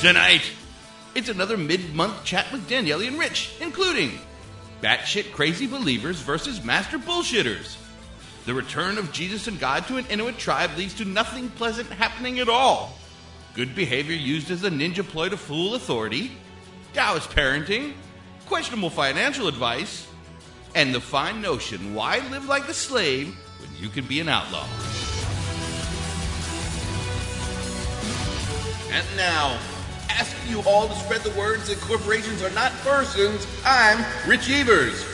Tonight, it's another mid month chat with Danielle and Rich, including batshit crazy believers versus master bullshitters. The return of Jesus and God to an Inuit tribe leads to nothing pleasant happening at all. Good behavior used as a ninja ploy to fool authority. Taoist parenting. Questionable financial advice. And the fine notion why live like a slave when you can be an outlaw? And now, asking you all to spread the words that corporations are not persons, I'm Rich Evers.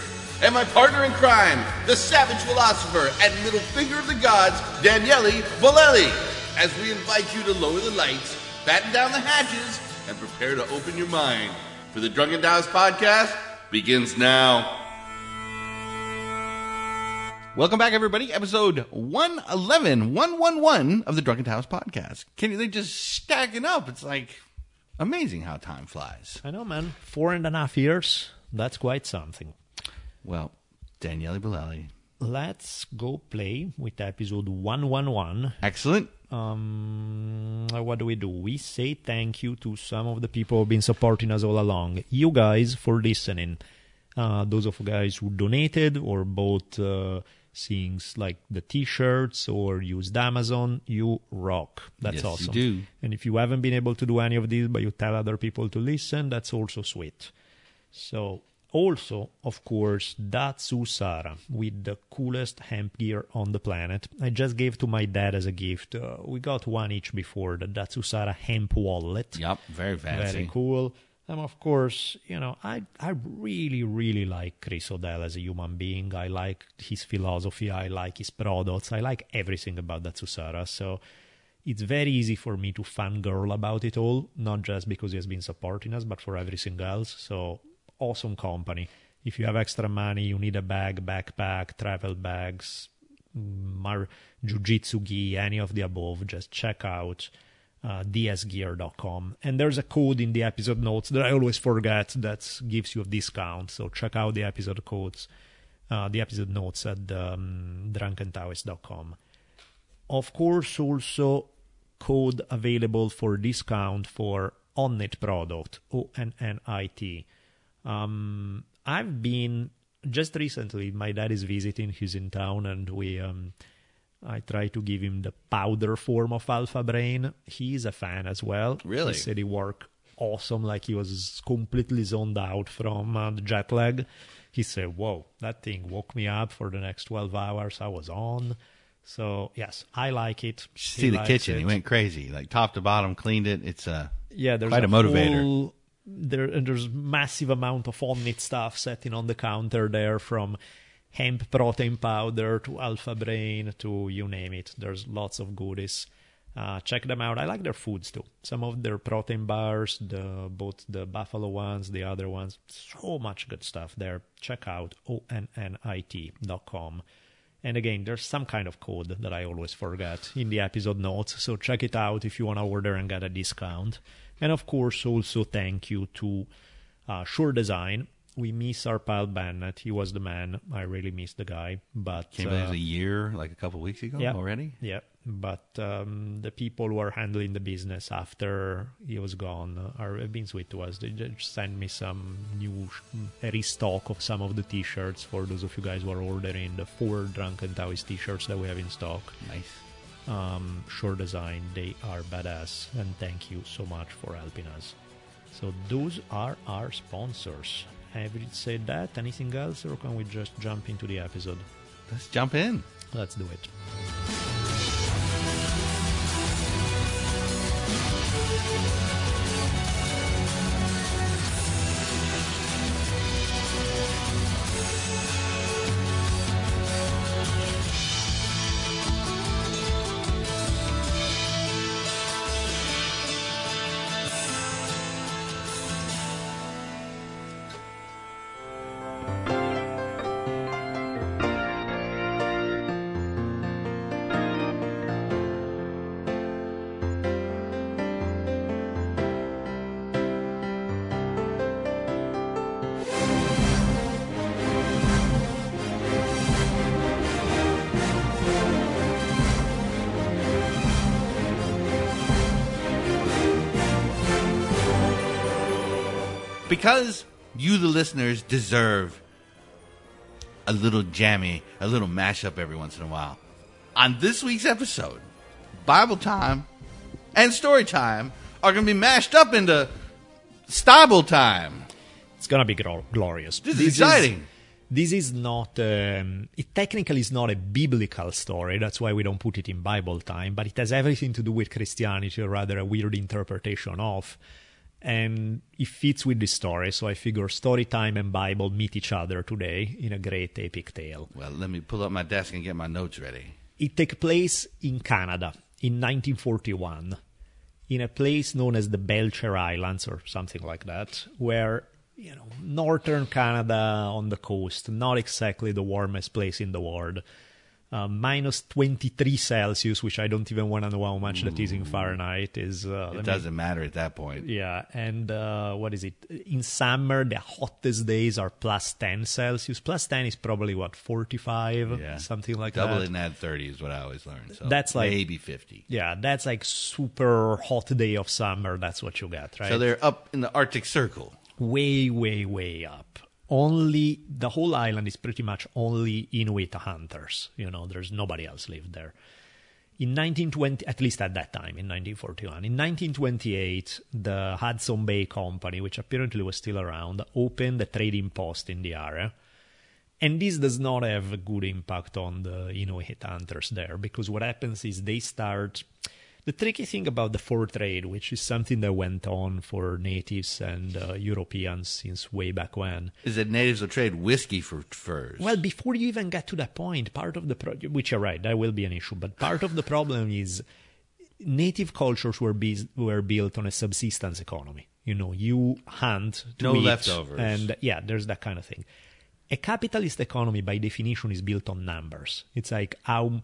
And my partner in crime, the savage philosopher and middle finger of the gods, Daniele Bolelli, as we invite you to lower the lights, batten down the hatches, and prepare to open your mind. For the Drunken Taoist podcast begins now. Welcome back, everybody. Episode 111, 111 of the Drunken Taoist podcast. Can you, they just stacking up. It's like amazing how time flies. I know, man. Four and a half years. That's quite something. Well, Daniele Bolelli. Let's go play with episode 111. Excellent. Um, what do we do? We say thank you to some of the people who've been supporting us all along. You guys for listening. Uh, those of you guys who donated or bought uh, things like the t-shirts or used Amazon, you rock. That's Yes, you awesome. do. And if you haven't been able to do any of these, but you tell other people to listen, that's also sweet. So also, of course, Datsu Sara with the coolest hemp gear on the planet. I just gave to my dad as a gift. Uh, we got one each before the Datsu Sara hemp wallet. Yep, very fancy. Very cool. And of course, you know, I I really, really like Chris O'Dell as a human being. I like his philosophy. I like his products. I like everything about Datsusara. So it's very easy for me to fangirl about it all, not just because he has been supporting us, but for everything else. So awesome company. If you have extra money, you need a bag, backpack, travel bags, mm, mar- jujitsu gi, any of the above, just check out uh, dsgear.com. And there's a code in the episode notes that I always forget that gives you a discount. So check out the episode codes, uh, the episode notes at um, drunkentaoist.com. Of course, also code available for discount for Onnit product, O-N-N-I-T. Um, I've been just recently. My dad is visiting. He's in town, and we. Um, I try to give him the powder form of Alpha Brain. He's a fan as well. Really? He said he worked awesome. Like he was completely zoned out from uh, the jet lag. He said, "Whoa, that thing woke me up for the next twelve hours. I was on." So yes, I like it. See He the kitchen. it. He went crazy, like top to bottom, cleaned it. It's uh, Yeah, there's Quite a motivator. full- there and there's massive amount of Onnit stuff sitting on the counter there, from hemp protein powder to Alpha Brain to you name it. There's lots of goodies. Uh, check them out. I like their foods too. Some of their protein bars, the both the buffalo ones, the other ones. So much good stuff there. Check out onnit.com. And again, there's some kind of code that I always forget in the episode notes. So check it out if you want to order and get a discount. And of course, also thank you to uh, Sure Design. We miss our pal Bennett. He was the man. I really miss the guy. But it uh, was a year, like a couple weeks ago yeah. already. yeah, but um, the people who are handling the business after he was gone are have been sweet to us. They just sent me some new sh- restock of some of the T-shirts for those of you guys who are ordering the four Drunken Taoist T-shirts that we have in stock. Nice. Um, Sure Design, they are badass, and thank you so much for helping us. So those are our sponsors. Have you said that? Anything else, or can we just jump into the episode? Let's jump in. Let's do it. Because you, the listeners, deserve a little jammy, a little mashup every once in a while. On this week's episode, Bible time and story time are going to be mashed up into stable time. It's gonna be gro- glorious. This is exciting. this is not. Um, it technically is not a biblical story. That's why we don't put it in Bible time. But it has everything to do with Christianity, or rather a weird interpretation of. And it fits with the story, so I figure story time and Bible meet each other today in a great epic tale. Well, let me pull up my desk and get my notes ready. It takes place in Canada in 1941, in a place known as the Belcher Islands or something like that, where you know northern Canada on the coast, not exactly the warmest place in the world. Uh, minus 23 Celsius, which I don't even want to know how much that is in Fahrenheit. Is uh, It doesn't matter at that point. yeah, and uh, what is it? In summer, the hottest days are plus 10 Celsius. Plus 10 is probably what 45, Yeah. something like that. Double that. it and add 30 is what I always learned. So That's like- maybe 50. Yeah, that's like super hot day of summer. That's what you get, right? So they're up in the Arctic Circle. way, way, way up. Only the whole island is pretty much only Inuit hunters. You know, there's nobody else lived there. In 1920, at least at that time, in 1941, in 1928, the Hudson Bay Company, which apparently was still around, opened a trading post in the area. And this does not have a good impact on the Inuit hunters there because what happens is they start. The tricky thing about the fur trade, which is something that went on for natives and uh, Europeans since way back when, Is that natives will trade whiskey for furs. well, before you even get to that point, part of the pro- which you're right, that will be an issue. But part of the problem is native cultures were be- were built on a subsistence economy. You know, you hunt to No eat, leftovers. and yeah, there's that kind of thing. A capitalist economy, by definition, is built on numbers. It's like how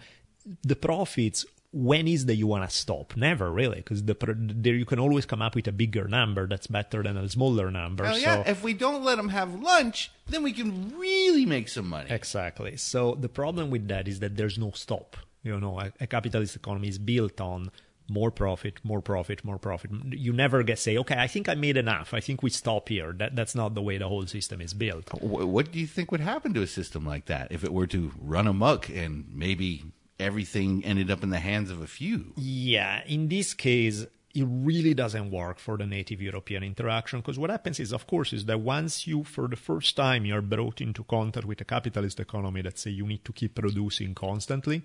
the profits. When is that you want to stop? Never really, because the you can always come up with a bigger number that's better than a smaller number. Oh, so yeah. If we don't let them have lunch, then we can really make some money. Exactly. So the problem with that is that there's no stop. You know, a, a capitalist economy is built on more profit, more profit, more profit. You never get say, okay, I think I made enough. I think we stop here. That that's not the way the whole system is built. What do you think would happen to a system like that if it were to run amok and maybe everything ended up in the hands of a few? Yeah, in this case, it really doesn't work for the native European interaction because what happens is, of course, is that once you, for the first time, you're brought into contact with a capitalist economy that say you need to keep producing constantly,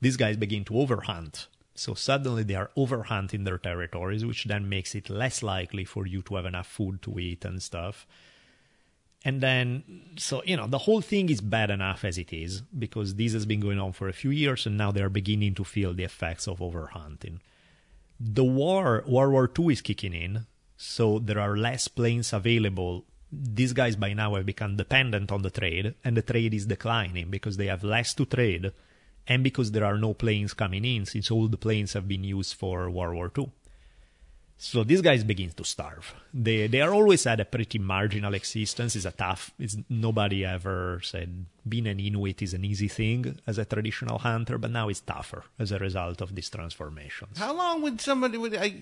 these guys begin to overhunt. So suddenly they are overhunting their territories, which then makes it less likely for you to have enough food to eat and stuff. And then, so, you know, the whole thing is bad enough as it is because this has been going on for a few years and now they're beginning to feel the effects of overhunting. The war, World War II is kicking in, so there are less planes available. These guys by now have become dependent on the trade and the trade is declining because they have less to trade and because there are no planes coming in since all the planes have been used for World War II. So these guys begin to starve. They they are always had a pretty marginal existence. It's a tough. It's nobody ever said being an Inuit is an easy thing as a traditional hunter, but now it's tougher as a result of these transformations. How long would somebody would I,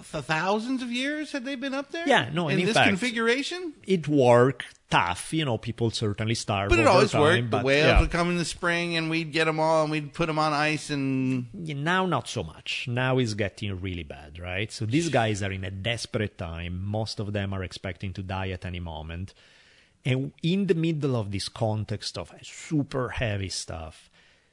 thousands of years had they been up there? Yeah, no, in in this fact- configuration. It worked tough. You know, people certainly starve. But it always time, worked. But the whales yeah. would come in the spring, and we'd get them all, and we'd put them on ice, and Yeah, now not so much. Now it's getting really bad, right? So these guys are in a desperate time. Most of them are expecting to die at any moment. And in the middle of this context of super heavy stuff,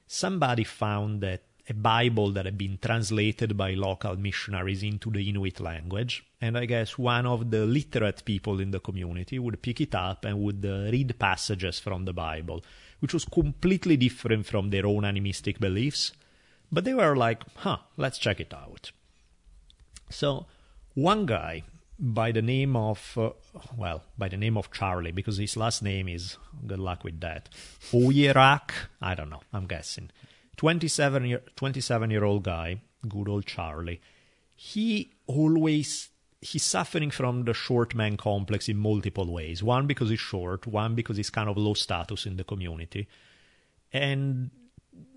somebody found that a Bible that had been translated by local missionaries into the Inuit language. And I guess one of the literate people in the community would pick it up and would uh, read passages from the Bible, which was completely different from their own animistic beliefs. But they were like, huh, let's check it out. So, one guy by the name of, uh, well, by the name of Charlie, because his last name is, good luck with that, Oyerak, I don't know, I'm guessing. 27 year, 27 year old guy, good old Charlie. He always, he's suffering from the short man complex in multiple ways. One, because he's short, one, because he's kind of low status in the community. And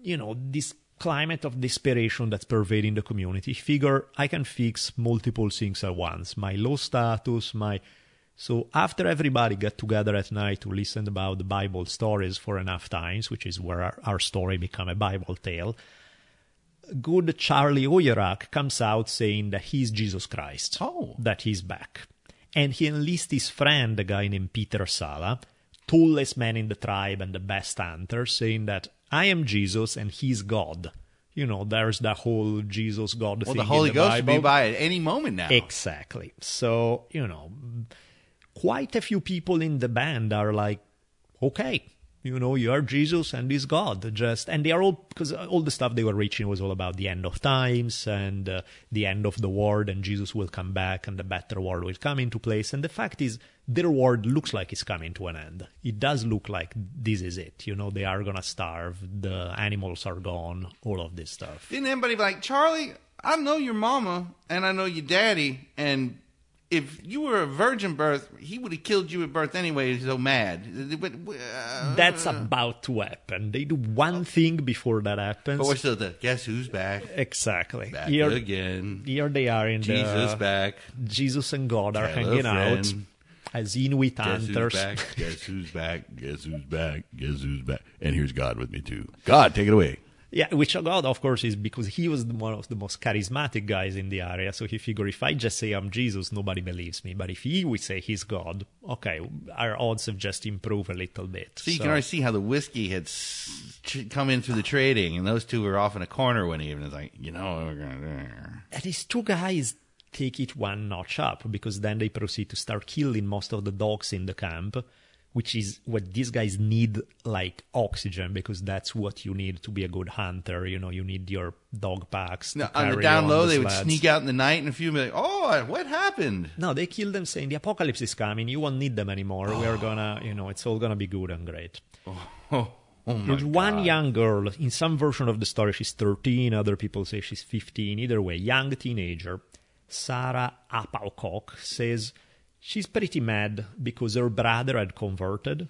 you know this climate of desperation that's pervading the community figure i can fix multiple things at once my low status my So after everybody get together at night to listen about the Bible stories for enough times, which is where our, our story become a Bible tale, good Charlie Oyerak comes out saying that he's Jesus Christ. Oh. That he's back. And he enlists his friend, a guy named Peter Sala, tallest man in the tribe and the best hunter, saying that I am Jesus and he's God. You know, there's the whole Jesus God Well, thing. the Holy in the Ghost Bible. will be by at any moment now. Exactly. So, you know, quite a few people in the band are like, okay, you know, you are Jesus and he's God. Just, and they are all, because all the stuff they were reaching was all about the end of times and uh, the end of the world and Jesus will come back and the better world will come into place. And the fact is, their world looks like it's coming to an end. It does look like this is it. You know, they are to starve. The animals are gone, all of this stuff. Didn't anybody like, Charlie, I know your mama and I know your daddy, and if you were a virgin birth, he would have killed you at birth anyway. He's so mad. But, uh, That's about to happen. They do one thing before that happens. but we're still the guess who's back? Exactly. Back Here, again. here they are in Jesus the back. Jesus and God are hanging out as Inuit Guess who's back? Guess who's back? Guess who's back? Guess who's back? And here's God with me too. God, take it away. Yeah, which God, of course, is because he was one of the most charismatic guys in the area. So he figured if I just say I'm Jesus, nobody believes me. But if he would say he's God, okay, our odds have just improved a little bit. So you can already see how the whiskey had come in through the trading, and those two were off in a corner one evening. It's like, you know, we're gonna. And these two guys take it one notch up because then they proceed to start killing most of the dogs in the camp, which is what these guys need like oxygen because that's what you need to be a good hunter. You know, you need your dog packs. Now, on the down low, the they would sneak out in the night, and a few would be like, "Oh, what happened?" No, they kill them saying the apocalypse is coming. You won't need them anymore. We are gonna, you know, it's all gonna be good and great. Oh, oh my There's one God. young girl. In some version of the story, she's 13. Other people say she's 15. Either way, young teenager, Sarah Apalcock, says she's pretty mad because her brother had converted.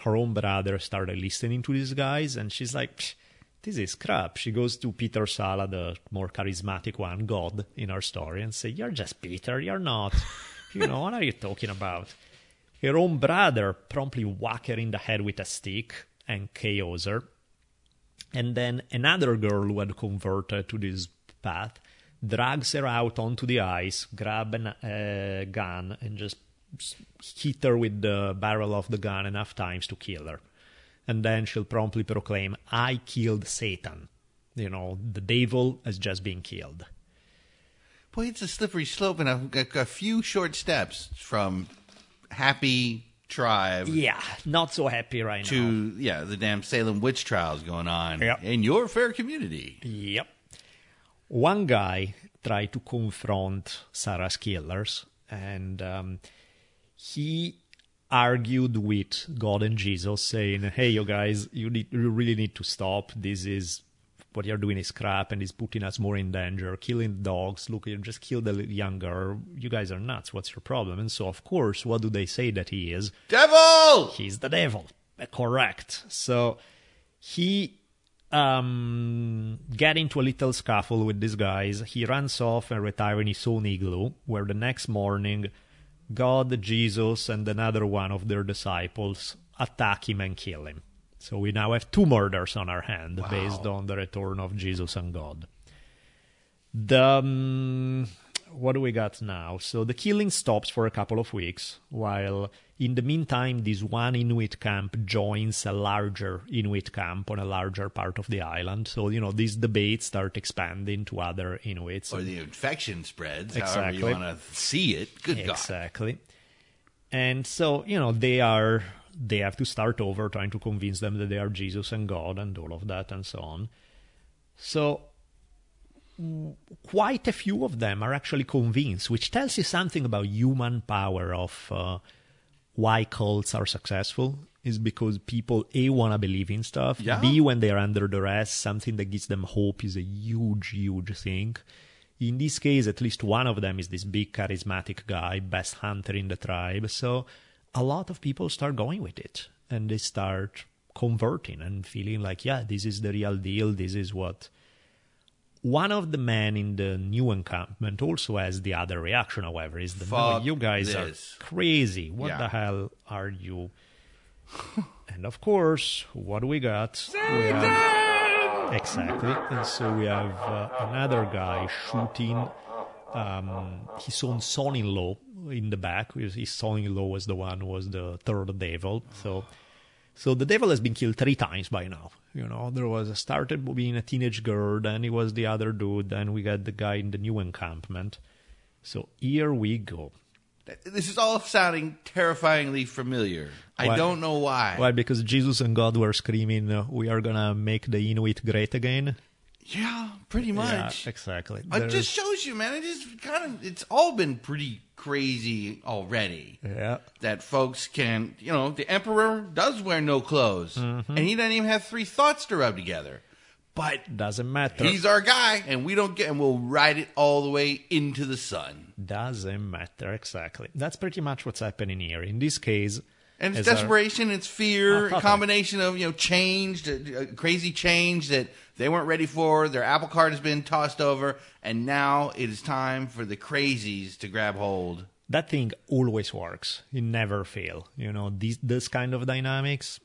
Her own brother started listening to these guys, and she's like, this is crap. She goes to Peter Sala, the more charismatic one, God, in our story, and say, you're just Peter, you're not. You know, what are you talking about? Her own brother promptly whack her in the head with a stick and KOs her. And then another girl who had converted to this path drags her out onto the ice, grab a uh, gun, and just hit her with the barrel of the gun enough times to kill her. And then she'll promptly proclaim, I killed Satan. You know, the devil has just been killed. Boy, it's a slippery slope, and a, a, a few short steps from happy tribe Yeah, not so happy right now. to yeah the damn Salem witch trials going on Yeah. in your fair community. Yep. One guy tried to confront Sarah's killers, and um, he argued with God and Jesus, saying, "Hey, you guys, you need, you really need to stop. This is what you're doing is crap, and is putting us more in danger. Killing dogs. Look, you just killed the young girl. You guys are nuts. What's your problem?" And so, of course, what do they say that he is? Devil! he's the devil. Correct. So he um get into a little scuffle with these guys. He runs off and retires in his own igloo, where the next morning God, Jesus, and another one of their disciples attack him and kill him. So we now have two murders on our hand based on the return of Jesus and God. The um, what do we got now? So the killing stops for a couple of weeks, while in the meantime, this one Inuit camp joins a larger Inuit camp on a larger part of the island. So you know these debates start expanding to other Inuits. Or the infection spreads, however Exactly. you want to see it. Good God. Exactly. And so, you know, they are they have to start over trying to convince them that they are Jesus and God and all of that and so on. So quite a few of them are actually convinced, which tells you something about human power of uh, why cults are successful is because people a want to believe in stuff. Yeah. b when they are under duress something that gives them hope is a huge huge thing. In this case at least one of them is this big charismatic guy best hunter in the tribe. So a lot of people start going with it and they start converting and feeling like yeah this is the real deal. This is what one of the men in the new encampment also has the other reaction, however, is the no, you guys this." are crazy. What Yeah. the hell are you? and of course, what do we got? We have, exactly. And so we have uh, another guy shooting um, his own son-in-law in the back. His son-in-law was the one who was the third devil. So, so the devil has been killed three times by now. You know, there was a started being a teenage girl, then he was the other dude, then we got the guy in the new encampment. So here we go. This is all sounding terrifyingly familiar. I don't know why. Why? because Jesus and God were screaming, "We are gonna make the Inuit great again." Yeah, pretty much. Yeah, exactly. It There's- just shows you, man. It just kind of, it's all been pretty crazy already. yeah. That folks can, you know, the emperor does wear no clothes, Mm-hmm. and he doesn't even have three thoughts to rub together. But Doesn't matter. he's our guy, and we don't get, and we'll ride it all the way into the sun. Doesn't matter exactly. That's pretty much what's happening here. In this case, And it's desperation, it's fear, Oh, a combination of you know change, a uh, crazy change that they weren't ready for. Their apple cart has been tossed over, and now it is time for the crazies to grab hold. that thing always works. It never fail. You know, these this kind of dynamics.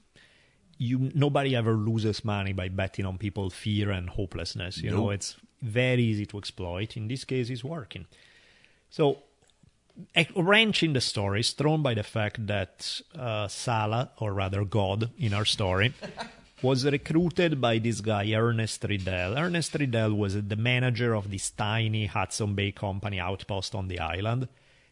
You nobody ever loses money by betting on people's fear and hopelessness. You know, it's very easy to exploit. In this case, it's working. So, a wrench in the story is thrown by the fact that uh, Sala, or rather God, in our story, was recruited by this guy Ernest Riddell. Ernest Riddell was the manager of this tiny Hudson Bay Company outpost on the island,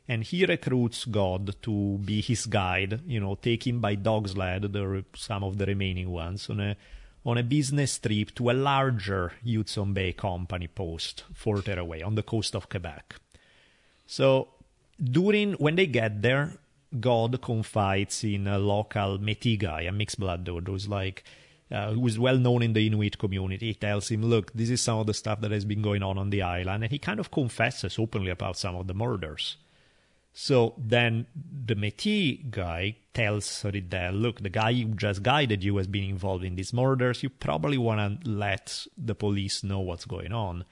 and he recruits God to be his guide. You know, take him by dog sled, the, some of the remaining ones, on a on a business trip to a larger Hudson Bay Company post further away on the coast of Quebec. So during when they get there, God confides in a local Métis guy, a mixed blood dude, who's like uh, who's well known in the Inuit community. He tells him, "Look, this is some of the stuff that has been going on on the island," and he kind of confesses openly about some of the murders. So then the Métis guy tells Riddell, look, the guy who just guided you has been involved in these murders. You probably want to let the police know what's going on.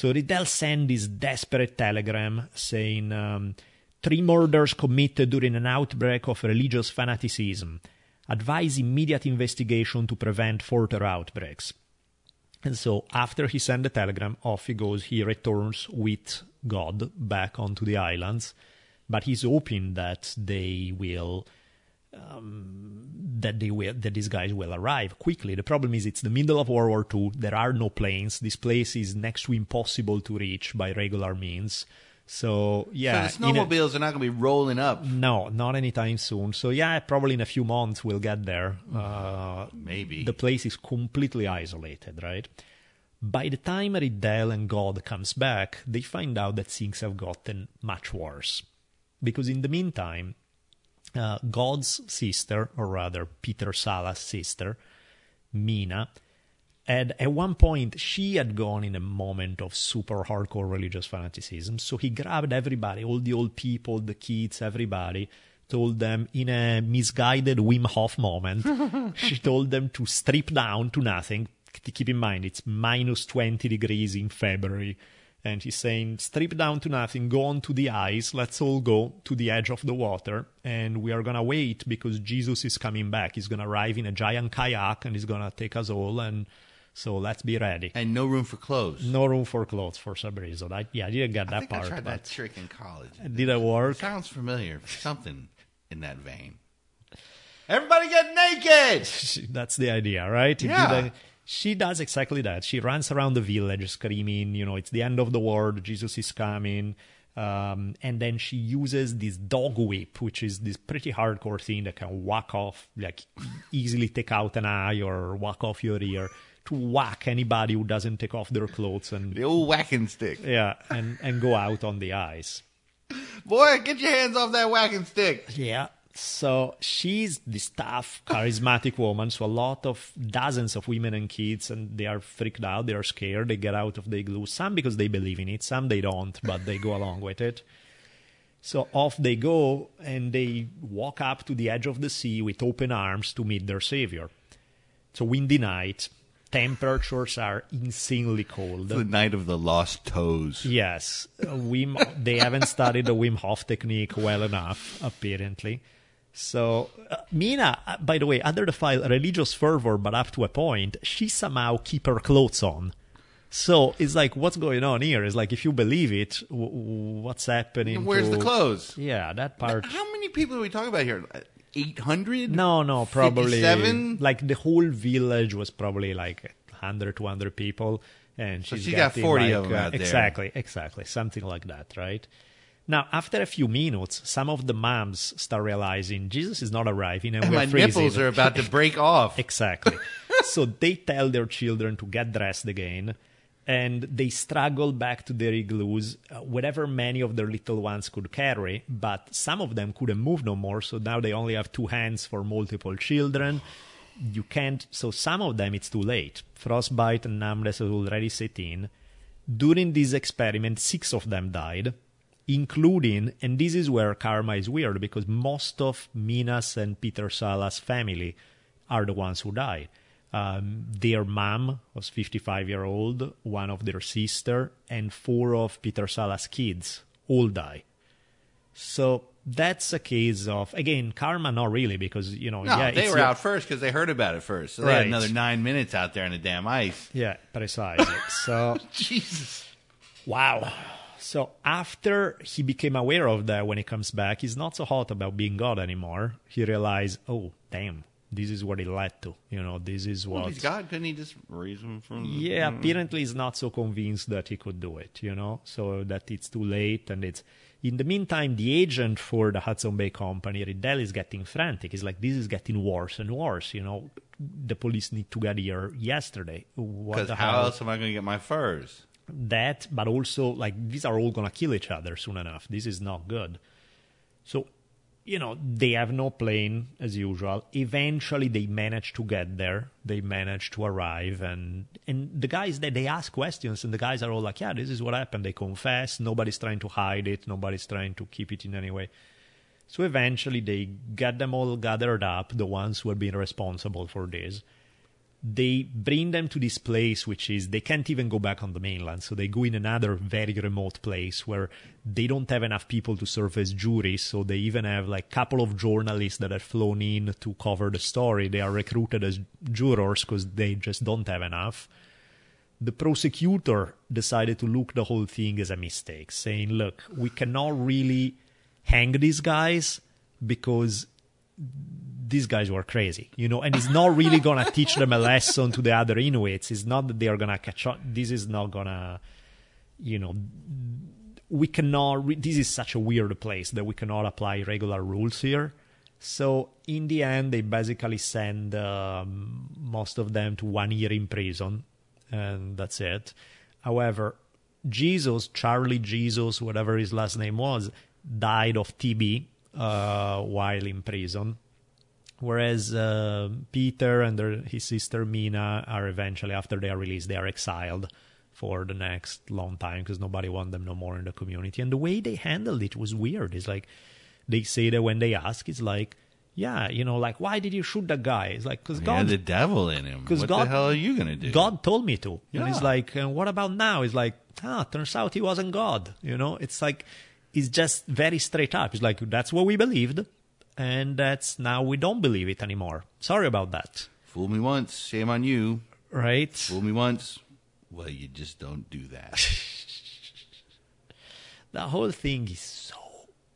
So Riddell sent this desperate telegram saying, um, three murders committed during an outbreak of religious fanaticism. Advise immediate investigation to prevent further outbreaks. And so after he sent the telegram, off he goes. He returns with God back onto the islands, but he's hoping that they will um, that they will that these guys will arrive quickly. The problem is it's the middle of World War II. There are no planes. This place is next to impossible to reach by regular means. So yeah, so the in a- snowmobiles are not going to be rolling up. no, not anytime soon. So yeah, probably in a few months we'll get there. Uh, Maybe. the place is completely isolated, right? By the time Riddell and God comes back, they find out that things have gotten much worse. Because in the meantime, uh, God's sister, or rather Peter Sala's sister, Mina, and at one point she had gone in a moment of super hardcore religious fanaticism. So he grabbed everybody, all the old people, the kids, everybody, told them in a misguided Wim Hof moment, she told them to strip down to nothing. Keep in mind, it's minus 20 degrees in February. And he's saying, strip down to nothing, go on to the ice, let's all go to the edge of the water, and we are gonna wait because Jesus is coming back. He's gonna arrive in a giant kayak and he's gonna take us all, and so let's be ready. and no room for clothes. No room for clothes for some reason. I, yeah, I didn't get I that part, I tried that trick in college. did it work? Sounds familiar. Something in that vein. Everybody get naked. That's the idea, right? Yeah. She does exactly that. She runs around the village screaming, you know, it's the end of the world, Jesus is coming. Um, and then she uses this dog whip, which is this pretty hardcore thing that can whack off, like easily take out an eye or whack off your ear to whack anybody who doesn't take off their clothes and The old whacking stick. yeah, and, and go out on the ice. Boy, get your hands off that whacking stick. Yeah. So she's this tough, charismatic woman. So a lot of dozens of women and kids, and they are freaked out. They are scared. They get out of the igloo. Some because they believe in it. Some they don't, but they go along with it. So off they go, and they walk up to the edge of the sea with open arms to meet their savior. It's a windy night. temperatures are insanely cold. The night of the lost toes. Yes, Wim. They haven't studied the Wim Hof technique well enough, apparently. So uh, Mina, uh, by the way, under the file religious fervor, but up to a point, she somehow keep her clothes on. So it's like, what's going on here? It's like if you believe it, w- w- what's happening? Where's to- the clothes? Yeah, that part. How many people are we talking about here? Eight hundred? No, no, probably seven. like the whole village was probably like 100, 200 people, and So she's she got getting, 40 like, of 'em uh. Exactly, exactly, something like that, right? Now, after a few minutes, some of the moms start realizing Jesus is not arriving, and, And we're my freezing. nipples are about to break off. Exactly. so they tell their children to get dressed again, and they struggle back to their igloos, uh, whatever many of their little ones could carry. But some of them couldn't move no more, so now they only have two hands for multiple children. You can't. So some of them, it's too late. Frostbite and numbness has already set in. During this experiment, six of them died including, and this is where karma is weird because most of Minas and Peter Sala's family are the ones who die. Um, their mom was 55 year old, one of their sister, and four of Peter Sala's kids all die. So that's a case of again karma, not really because you know No, yeah they were your- out first because they heard about it first. So they had Right. another nine minutes out there in the damn ice. yeah precisely so Jesus. Wow. So after he became aware of that when he comes back, he's not so hot about being God anymore. He realized, oh, damn, this is what it led to. You know, this is Well, what. he's God. Couldn't he just raise him from? the- yeah, apparently he's not so convinced that he could do it, you know, so that it's too late and it's. In the meantime, the agent for the Hudson Bay Company, Riddell, is getting frantic. He's like, this is getting worse and worse, you know. The police need to get here yesterday. What the how hell? else am I going to get my furs? That, but also like these are all gonna kill each other soon enough. This is not good. So, you know, they have no plane as usual. Eventually, they manage to get there. They manage to arrive, and and the guys that they ask questions, and the guys are all like, "Yeah, this is what happened." They confess. Nobody's trying to hide it. Nobody's trying to keep it in any way. So eventually, they get them all gathered up, the ones who have been responsible for this they bring them to this place which is they can't even go back on the mainland. So they go in another very remote place where they don't have enough people to serve as juries. So they even have like a couple of journalists that have flown in to cover the story. They are recruited as jurors because they just don't have enough. The prosecutor decided to look the whole thing as a mistake saying look we cannot really hang these guys because these guys were crazy, you know, and it's not really gonna teach them a lesson to the other Inuits. It's not that they are gonna catch on. This is not gonna, you know, we cannot. Re- this is such a weird place that we cannot apply regular rules here. So in the end, they basically send um, most of them to one year in prison, and that's it. However, Jesus, Charlie Jesus, whatever his last name was, died of TB uh, while in prison whereas uh, Peter and their, his sister Mina are eventually, after they are released, they are exiled for the next long time because nobody want them no more in the community. And the way they handled it was weird. It's like they say that when they ask, it's like, yeah, you know, like why did you shoot that guy? It's like because God, had the devil in him. 'Cause What God- the hell are you going to do? God told me to. And it's like, and what about now? It's like, ah, turns out he wasn't God. You know, it's like, it's just very straight up. It's like, that's what we believed. And that's now we don't believe it anymore. Sorry about that. Fool me once, shame on you. Right? Fool me once, well, you just don't do that. The whole thing is so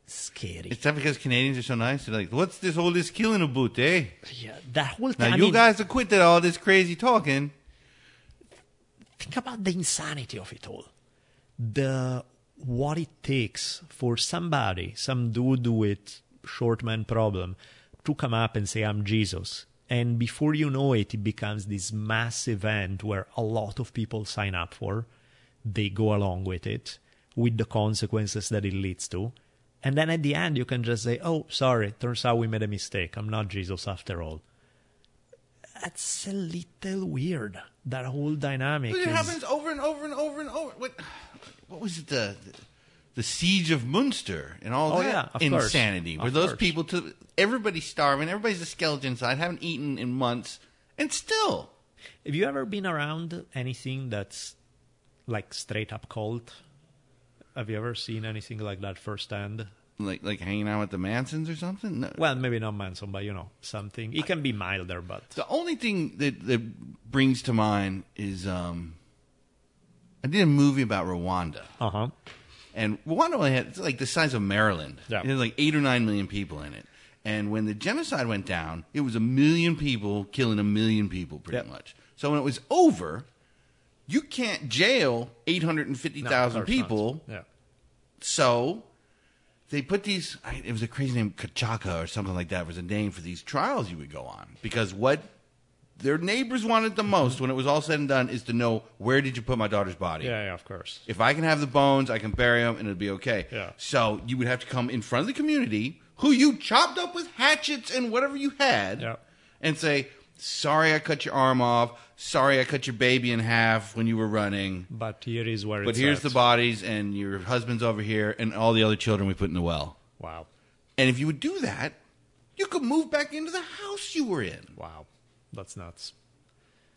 scary. It's not because Canadians are so nice. They're like, what's this all this killing about, eh? yeah, that whole Now, thing. I you mean, guys are quit that all this crazy talking. think about the insanity of it all. The what it takes for somebody, some dude with short man problem, to come up and say, "I'm Jesus," and before you know it, it becomes this massive event where a lot of people sign up for. They go along with it, with the consequences that it leads to. And then at the end, you can just say, "Oh, sorry, turns out we made a mistake. I'm not Jesus after all." That's a little weird. That whole dynamic. But it is- happens over and over and over and over. What, what was it? The the siege of Munster and all Oh, that yeah, of course. insanity. Where Of those course. people to everybody's starving, everybody's a skeleton inside, haven't eaten in months, and still Have you ever been around anything that's like straight up cult? Have you ever seen anything like that firsthand? Like like hanging out with the Mansons or something? No. Well, maybe not Manson, but you know, something. It can be milder, but The only thing that, that brings to mind is um, I did a movie about Rwanda. uh huh. And Rwanda only had it's like the size of Maryland. Yeah. It had like eight or nine million people in it. And when the genocide went down, it was a million people killing a million people, pretty Yep. much. So when it was over, you can't jail eight hundred and fifty thousand people. Yeah. So they put these. It was a crazy name, Kachaka or something like that. Was a name for these trials you would go on because what their neighbors wanted the most when it was all said and done is to know where did you put my daughter's body. Yeah, yeah, of course. If I can have the bones, I can bury them, and it'll be okay. Yeah. So you would have to come in front of the community, who you chopped up with hatchets and whatever you had, Yeah. and say, "Sorry, I cut your arm off. Sorry, I cut your baby in half when you were running. But here is where But here's at. the bodies, and your husband's over here, and all the other children we put in the well." Wow. And if you would do that, you could move back into the house you were in. Wow. That's nuts.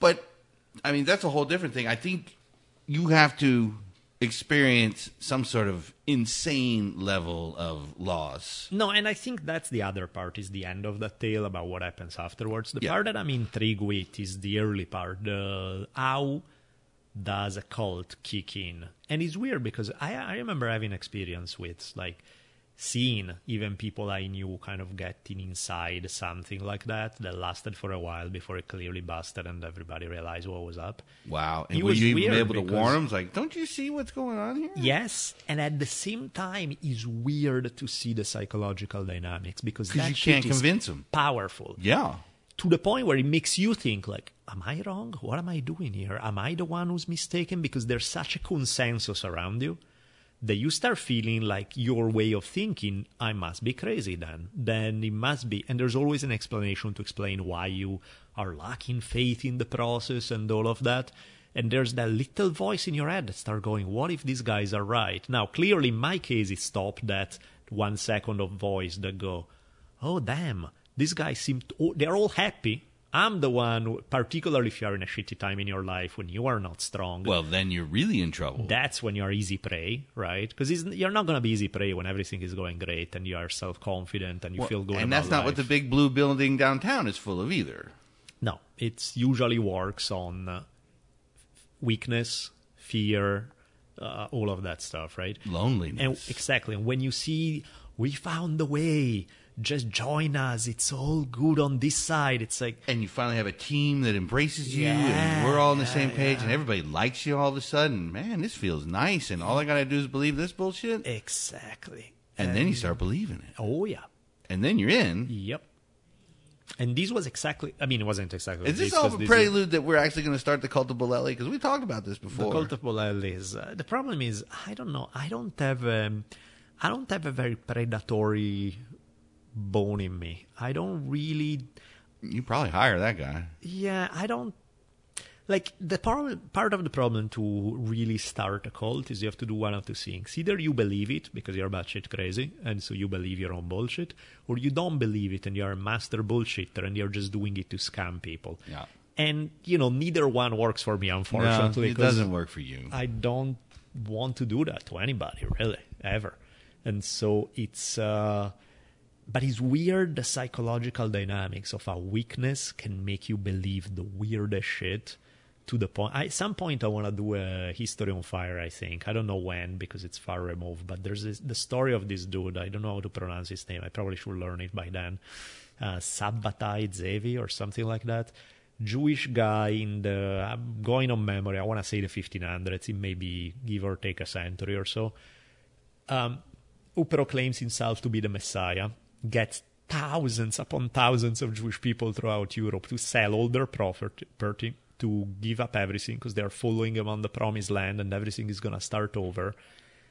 But I mean, that's a whole different thing. I think you have to experience some sort of insane level of loss. No, and I think that's the other part is the end of the tale about what happens afterwards. The Yeah. part that I'm intrigued with is the early part. The how does a cult kick in? And it's weird because I I remember having experience with like seeing even people I knew kind of getting inside something like that that lasted for a while before it clearly busted and everybody realized what was up. Wow! It And were was you even able to warn them? Like, don't you see what's going on here? Yes, and at the same time, it's weird to see the psychological dynamics because that you can't convince 'em. Powerful Yeah. to the point where it makes you think like, "Am I wrong? What am I doing here? Am I the one who's mistaken?" Because there's such a consensus around you that you start feeling like your way of thinking, "I must be crazy." Then, then it must be, and there's always an explanation to explain why you are lacking faith in the process and all of that. And there's that little voice in your head that start going, "What if these guys are right?" Now, clearly, in my case, it stopped that one second of voice that go, "Oh damn, these guys seem to, oh, they're all happy." I'm the one, particularly if you're in a shitty time in your life when you are not strong. Well, then you're really in trouble. that's when you're easy prey, right? Because you're not going to be easy prey when everything is going great and you are self confident and you Well, feel good. and that's not what the big blue building downtown is full of either. No, it usually works on uh, weakness, fear, uh, all of that stuff, right? Loneliness. And exactly. And when you see we found the way, just join us. It's all good on this side. It's like and you finally have a team that embraces you, Yeah, and we're all on the same yeah, page, and everybody likes you all of a sudden. Man, this feels nice, and all I gotta do is believe this bullshit, exactly. and then you start believing it, Oh yeah. and then you're in. Yep. And this was exactly. I mean, it wasn't exactly. Is this all a prelude that we're actually going to start the cult of Bolelli? Because we talked about this before. The cult of Bolelli is uh, the problem is I don't know I don't have um, I don't have a very predatory bone in me. I don't really you probably hire that guy. yeah I don't like the problem part of the problem to really start a cult is you have to do one of two things. Either you believe it because you're batshit crazy and so you believe your own bullshit, or you don't believe it and you're a master bullshitter and you're just doing it to scam people. Yeah. And you know neither one works for me No, unfortunately. it 'cause- doesn't work for you. I don't want to do that to anybody, really, ever. And so it's, uh, but it's weird the psychological dynamics of how weakness can make you believe the weirdest shit to the point. At some point, I want to do a history on fire, I think. I don't know when because it's far removed, but there's this, the story of this dude. I don't know how to pronounce his name. I probably should learn it by then. Uh, Sabbatai Zevi or something like that. Jewish guy in the, I'm going on memory, I want to say the 1500s, it may be give or take a century or so, um, who proclaims himself to be the Messiah, gets thousands upon thousands of Jewish people throughout Europe to sell all their property, to give up everything because they're following him on the promised land and everything is going to start over.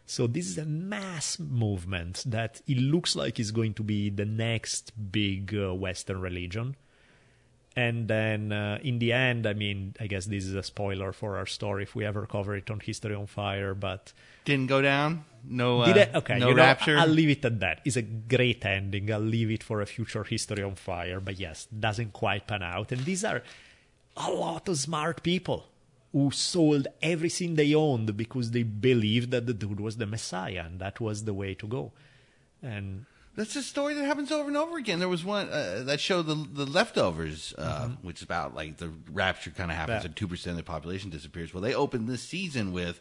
So this is a mass movement that it looks like is going to be the next big uh, Western religion. And then uh, in the end, I mean, I guess this is a spoiler for our story if we ever cover it on History on Fire, but Didn't go down. No. Uh, I? Okay, No you know, rapture. I'll leave it at that. It's a great ending. I'll leave it for a future History on Fire, but yes, doesn't quite pan out. And these are a lot of smart people who sold everything they owned because they believed that the dude was the Messiah and that was the way to go. And That's a story that happens over and over again. There was one uh, that showed the the leftovers, uh, which is about like the rapture kind of happens Yeah. and two percent of the population disappears. Well, they opened this season with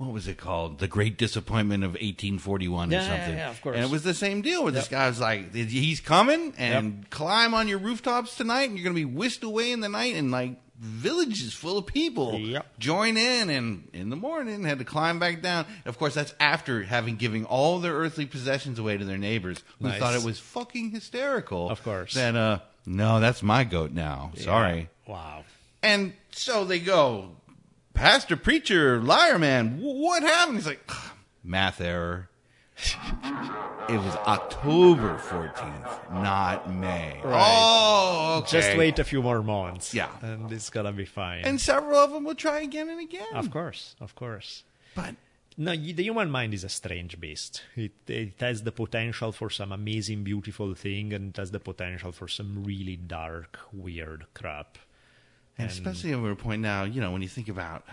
what was it called? The Great Disappointment of 1841 Yeah, or something. yeah, yeah, of course. And it was the same deal where this Yep. guy was like, he's coming and climb on your rooftops tonight, and you're going to be whisked away in the night, and like villages full of people Yep. join in, and in the morning had to climb back down. Of course, that's after having given all their earthly possessions away to their neighbors who Nice. thought it was fucking hysterical. Of course. That uh, no, that's my goat now. Sorry. wow. And so they go, Pastor, preacher, liar, man, what happened? He's like, math error. it was October 14th, not May. Right. Oh, okay. Just wait a few more months. Yeah. And it's going to be fine. And several of them will try again and again. of course, of course. But No, the human mind is a strange beast. It, it has the potential for some amazing, beautiful thing, and it has the potential for some really dark, weird crap. And especially over a point now, you know, when you think about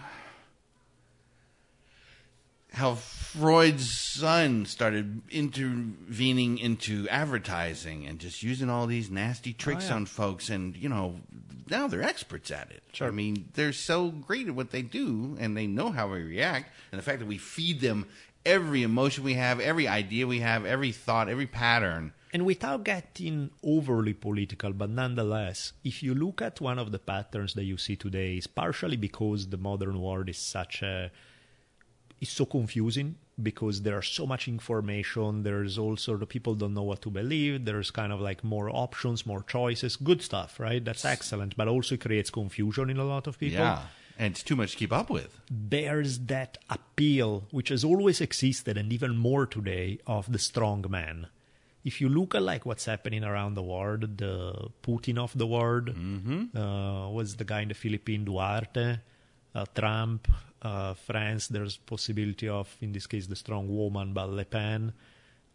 how Freud's son started intervening into advertising and just using all these nasty oh, tricks yeah. on folks, and you know, now they're experts at it. Sure. I mean, they're so great at what they do, and they know how we react, and the fact that we feed them every emotion we have, every idea we have, every thought, every pattern. And without getting overly political, but nonetheless, if you look at one of the patterns that you see today, it's partially because the modern world is such a is so confusing because there are so much information. There's also the people don't know what to believe. There's kind of like more options, more choices. Good stuff, right? That's excellent, but also creates confusion in a lot of people. Yeah, and it's too much to keep up with. There's that appeal which has always existed and even more today of the strong man. If you look at like what's happening around the world, the Putin of the world, uh, was the guy in the Philippines, Duterte, uh, Trump, uh, France. There's possibility of, in this case, the strong woman, but Le Pen.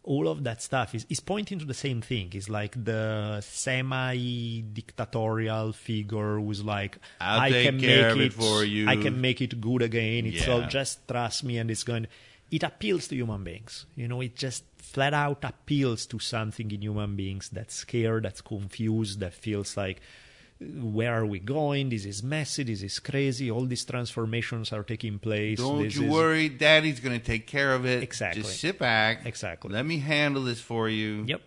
All of that stuff is, is pointing to the same thing. It's like the semi-dictatorial figure who's like, I'll I can make it for you." I can make it good again. It's all just trust me, and it's going. It appeals to human beings. You know, it just flat out appeals to something in human beings that's scared, that's confused, that feels like, where are we going? This is messy. This is crazy. All these transformations are taking place. Don't This you is- worry, Daddy's going to take care of it. Exactly. Just sit back. Exactly. Let me handle this for you. Yep.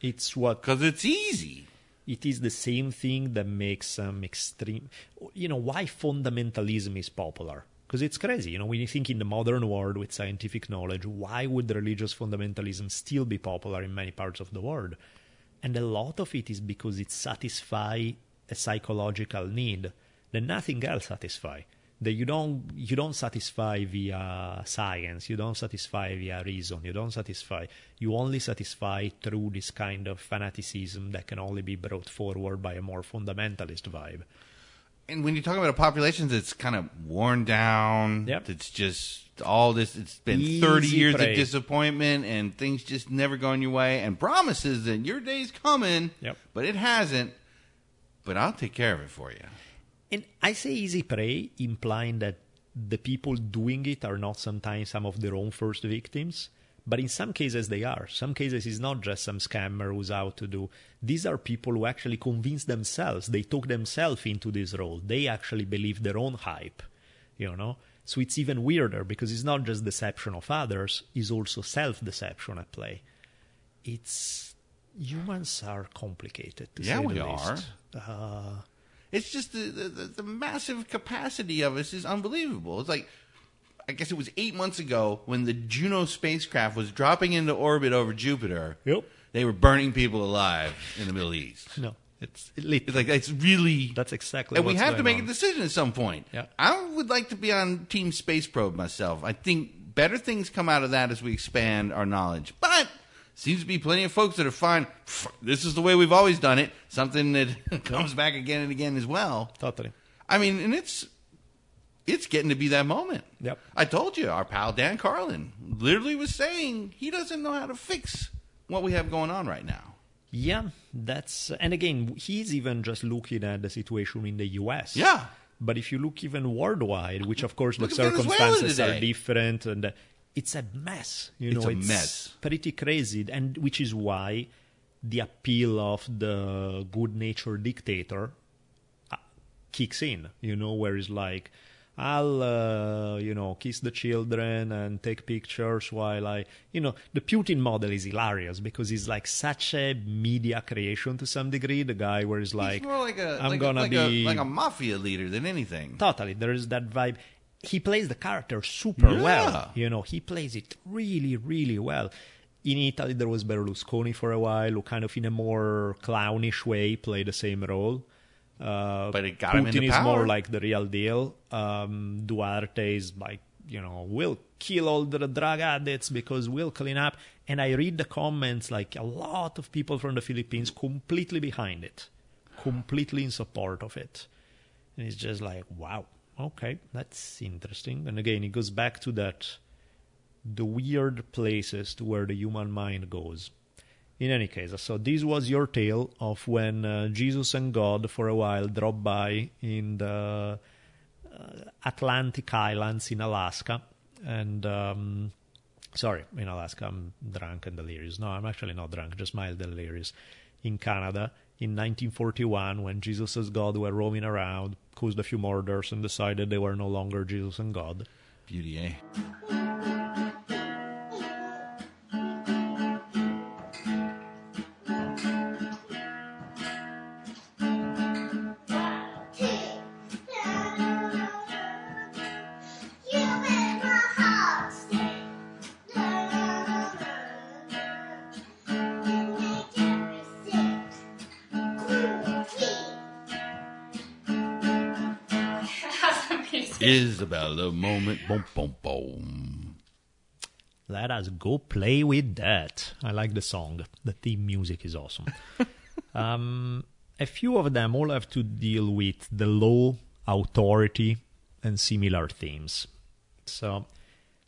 It's what Because it's easy. it is the same thing that makes some extreme you know why fundamentalism is popular because it's crazy you know when you think in the modern world with scientific knowledge why would religious fundamentalism still be popular in many parts of the world? And a lot of it is because it satisfies a psychological need that nothing else satisfies that you don't you don't satisfy via science you don't satisfy via reason you don't satisfy you only satisfy through this kind of fanaticism that can only be brought forward by a more fundamentalist vibe And when you talk about a population that's kind of worn down, Yep. that's just all this, it's been Easy 30 years prey. of disappointment and things just never going your way and promises that your day's coming, Yep. but it hasn't. But I'll take care of it for you. And I say easy prey, implying that the people doing it are not sometimes some of their own first victims, but in some cases they are. Some cases it's not just some scammer who's out to do. These are people who actually convince themselves. They took themselves into this role. They actually believe their own hype, you know. So it's even weirder because it's not just deception of others; it's also self-deception at play. It's humans are complicated. To Yeah, say we the are. Uh, It's just the, the, the massive capacity of us is unbelievable. It's like, I guess it was eight months ago when the Juno spacecraft was dropping into orbit over Jupiter. Yep. They were burning people alive in the Middle East. No, it's. It's like, it's really. That's exactly. and we have to make on. a decision at some point. Yeah. I would like to be on Team Space Probe myself. I think better things come out of that as we expand our knowledge. But seems to be plenty of folks that are fine. This is the way we've always done it. Something that comes back again and again as well. Totally. I mean, and it's it's getting to be that moment. Yep. I told you, our pal Dan Carlin literally was saying he doesn't know how to fix what we have going on right now. Yeah, that's and again, he's even just looking at the situation in the U.S. Yeah. but if you look even worldwide, which of course Look the circumstances are different, and uh, it's a mess. You know, It's a it's mess. pretty crazy, and which is why the appeal of the good-natured dictator uh, kicks in. You know, where it's like. I'll, uh, you know, kiss the children and take pictures while I, you know, the Putin model is hilarious because he's like such a media creation to some degree. The guy where he's like, He's like a I'm like, gonna a, like, be a, like a mafia leader than anything. totally there is that vibe he plays the character super Yeah. well you know he plays it really really well in italy there was berlusconi for a while who kind of in a more clownish way played the same role uh, But it got Putin him into is power. more like the real deal. Um, Duterte is like, you know, we'll kill all the drug addicts because we'll clean up. And I read the comments like a lot of people from the Philippines completely behind it, completely in support of it. And it's just like, wow, okay, that's interesting. And again, it goes back to that the weird places to where the human mind goes. In any case, so this was your tale of when uh, Jesus and God for a while dropped by in the uh, Atlantic Islands in Alaska. And, um, sorry, in Alaska, I'm drunk and delirious. No, I'm actually not drunk, just mild delirious. In Canada, in 1941, when Jesus and God were roaming around, caused a few murders, and decided they were no longer Jesus and God. Beauty, eh? Isabella moment, boom, boom, boom. Let us go play with that. I like the song. The theme music is awesome. um, a few of them all have to deal with the law, authority, and similar themes. So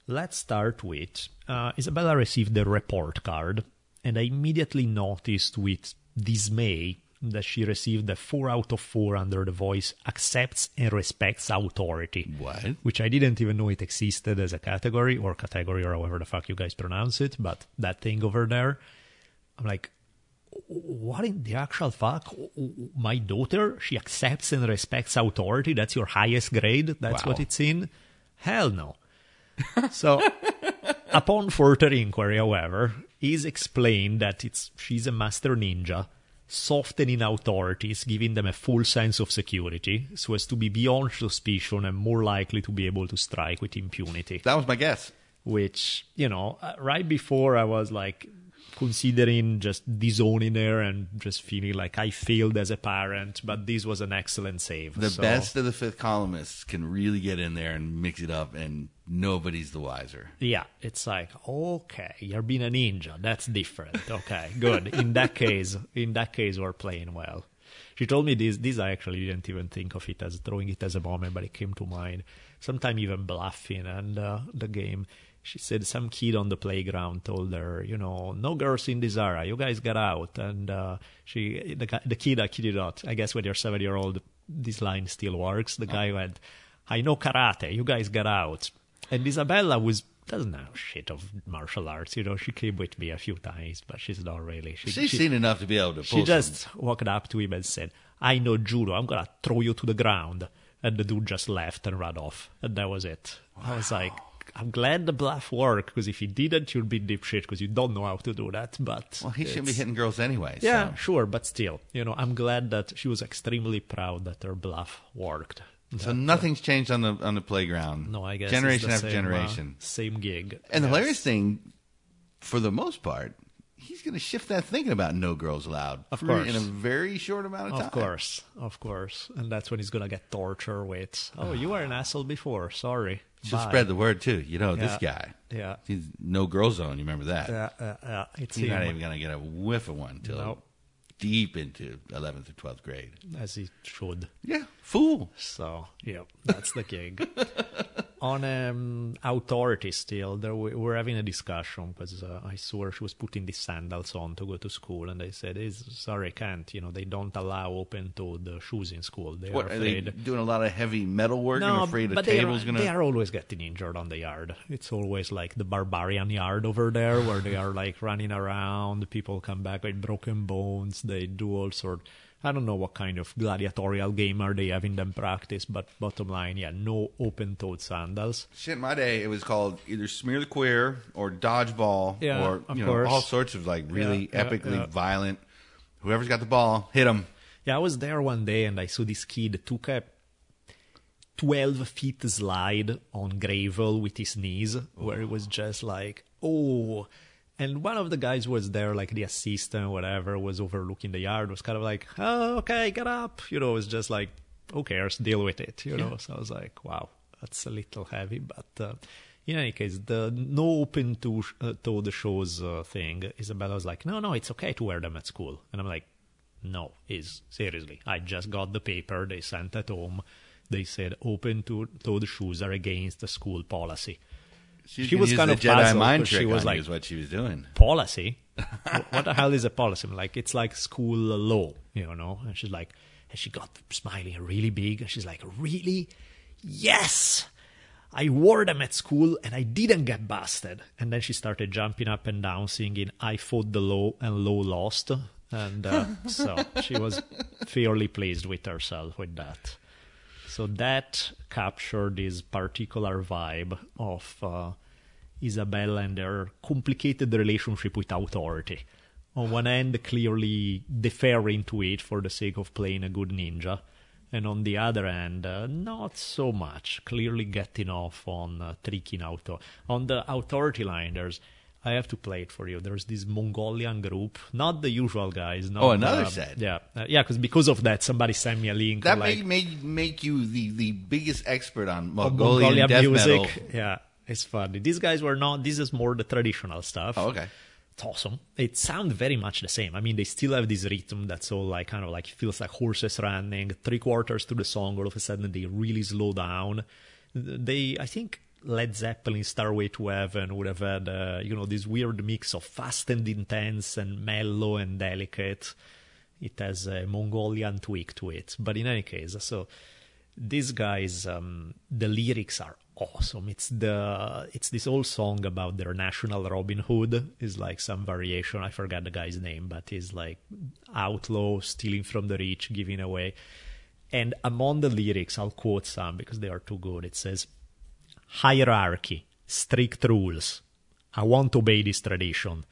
let's start with uh, Isabella received the report card, and I immediately noticed with dismay that she received a 4 out of 4 under the voice accepts and respects authority What? which I didn't even know it existed as a category or category or however the fuck you guys pronounce it, but that thing over there, I'm like, what in the actual fuck? My daughter, she accepts and respects authority. That's your highest grade. That's Wow. what it's in. Hell no. so, upon further inquiry, however, is explained that it's she's a master ninja, softening authorities, giving them a full sense of security, so as to be beyond suspicion and more likely to be able to strike with impunity That was my guess. which you know uh, right before i was like considering just disowning her and just feeling like i failed as a parent but this was an excellent save The So, best of the fifth columnists can really get in there and mix it up, and nobody's the wiser. yeah it's like okay you're being a ninja. That's different. Okay good. In that case in that case we're playing well. She told me this this i actually didn't even think of it as throwing it as a moment but it came to mind. Sometime even bluffing and uh, the game she said some kid on the playground told her you know no girls in this area you guys get out and uh, she the, the kid i kid you not i guess when you're seven year old this line still works the guy went i know karate you guys get out and Isabella was doesn't know shit of martial arts. You know, she came with me a few times, but she's not really. She, She's she, seen enough to be able to pull she just walked up to him and said, "I know judo. I'm gonna throw you to the ground." And the dude just left and ran off, and that was it. I was like, "I'm glad the bluff worked because if he didn't, you'd be deep shit because you don't know how to do that." But Well, he shouldn't be hitting girls anyway. Yeah, so. sure, but still, you know, I'm glad that she was extremely proud that her bluff worked. So nothing's changed on the on the playground. No, I guess generation after same, uh, generation. same gig. and the hilarious thing, for the most part, he's going to shift that thinking about no girls allowed. Of course. in a very short amount of time. Of course, of course, and that's when he's gonna get torture with. Oh, you were an asshole before. Sorry. She'll Bye." spread the word too. You know this Yeah. guy. Yeah. He's no girl zone. You remember that? Yeah, yeah, yeah. It's He's not him, even going to get a whiff of one until Nope. deep into eleventh or twelfth grade. as he should. Yeah, fool. So, yep, that's the gig. on um, authority still there we were having a discussion because uh, i saw her she was putting these sandals on to go to school and i said "Is- sorry i can't you know they don't allow open-toed uh, shoes in school they What are are they afraid doing? A lot of heavy metal work and afraid a but they are, table's gonna. they are always getting injured on the yard. It's always like the barbarian yard over there where they are like running around. People come back with broken bones. They do all sort. I don't know what kind of gladiatorial game are they having them practice, but bottom line, yeah, no open-toed sandals. Shit, my day, it was called either Smear the Queer or Dodgeball Yeah, or you know course. all sorts of like really yeah, epically yeah. violent. Whoever's got the ball, hit them. Yeah, I was there one day and I saw this kid took a 12 feet slide on gravel with his knees, where it was just like, oh. And one of the guys was there, like the assistant, whatever, was overlooking the yard, was kind of like, oh, okay, get up. You know, it was just like, who cares, deal with it, you know. So I was like, wow, that's a little heavy. But uh, in any case, the no open to uh, toed shows uh, thing, Isabella was like, no, no, it's okay to wear them at school. And I'm like, no, is seriously. I just got the paper they sent at home. They said open to toed shoes are against the school policy. She, She was kind of Jedi puzzled, mind 'cause she was like- what she was doing. Policy? What the hell is a policy? I'm like, it's like school law, you know? And she's like, and she got smiling really big. And she's like, really? Yes! I wore them at school and I didn't get busted. And then she started jumping up and down singing, I fought the law and law lost. And uh, so she was fairly pleased with herself with that. So that captured this particular vibe of uh, Isabella and their complicated relationship with authority. On one end, clearly deferring to it for the sake of playing a good ninja, and on the other hand, uh, not so much. Clearly getting off on uh, tricking out. On the authority line, there's. I have to play it for you. There's this Mongolian group, not the usual guys. Not, Oh, another uh, set. Yeah, uh, yeah. Because because of that, somebody sent me a link. That like, made, made make you the, the biggest expert on of Mongolian, death music. metal. Yeah, it's funny. These guys were not. This is more the traditional stuff. Oh, okay. It's awesome. It sounds very much the same. I mean, they still have this rhythm that's all like kind of like feels like horses running. Three quarters through the song, all of a sudden they really slow down. They, I think. Led Zeppelin, Stairway to Heaven would have had, uh, you know, this weird mix of fast and intense and mellow and delicate. It has a Mongolian tweak to it. But in any case, so these guys um, the lyrics are awesome. It's the it's this whole song about their national robin hood. Is like some variation. I forgot the guy's name but he's like outlaw stealing from the rich giving away. And among the lyrics i'll quote some because they are too good. It says hierarchy strict rules i won't obey this tradition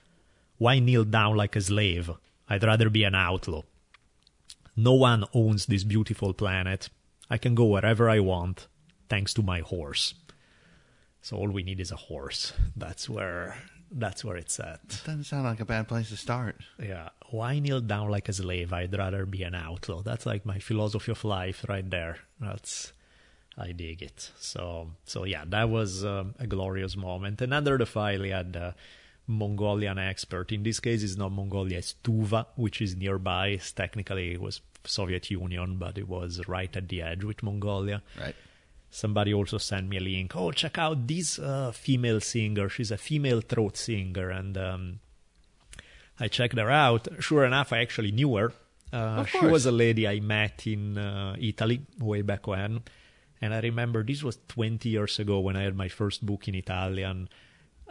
why kneel down like a slave i'd rather be an outlaw no one owns this beautiful planet. I can go wherever I want, thanks to my horse. So all we need is a horse. That's where that's where it's at. Doesn't sound like a bad place to start. Yeah. Why kneel down like a slave? I'd rather be an outlaw. That's like my philosophy of life right there. That's I dig it. So so yeah, that was um, a glorious moment. And under the file, he had a Mongolian expert. In this case, it's not Mongolia, it's Tuva, which is nearby. It's technically, it was Soviet Union, but it was right at the edge with Mongolia. Right. Somebody also sent me a link. Oh, check out this uh, female singer. She's a female throat singer, and um, I checked her out. Sure enough, I actually knew her. Uh, she was a lady I met in uh, Italy way back when, and I remember this was 20 years ago when I had my first book in Italian.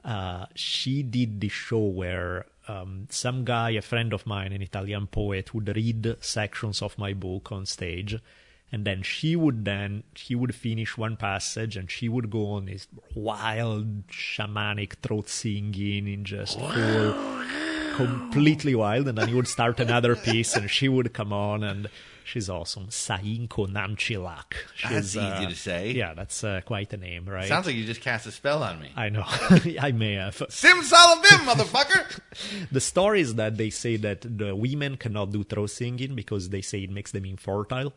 Uh, she did this show where um, some guy, a friend of mine, an Italian poet, would read sections of my book on stage, and then she would then he would finish one passage, and she would go on this wild shamanic throat singing in just full completely wild. And then he would start another piece and she would come on and she's awesome. Sainkho Namtchylak That's She's, easy uh, to say. yeah that's uh, quite a name right? Sounds like you just cast a spell on me. i know. I may have. Sim Salabim, motherfucker! the story is that they say that the women cannot do throat singing because they say it makes them infertile.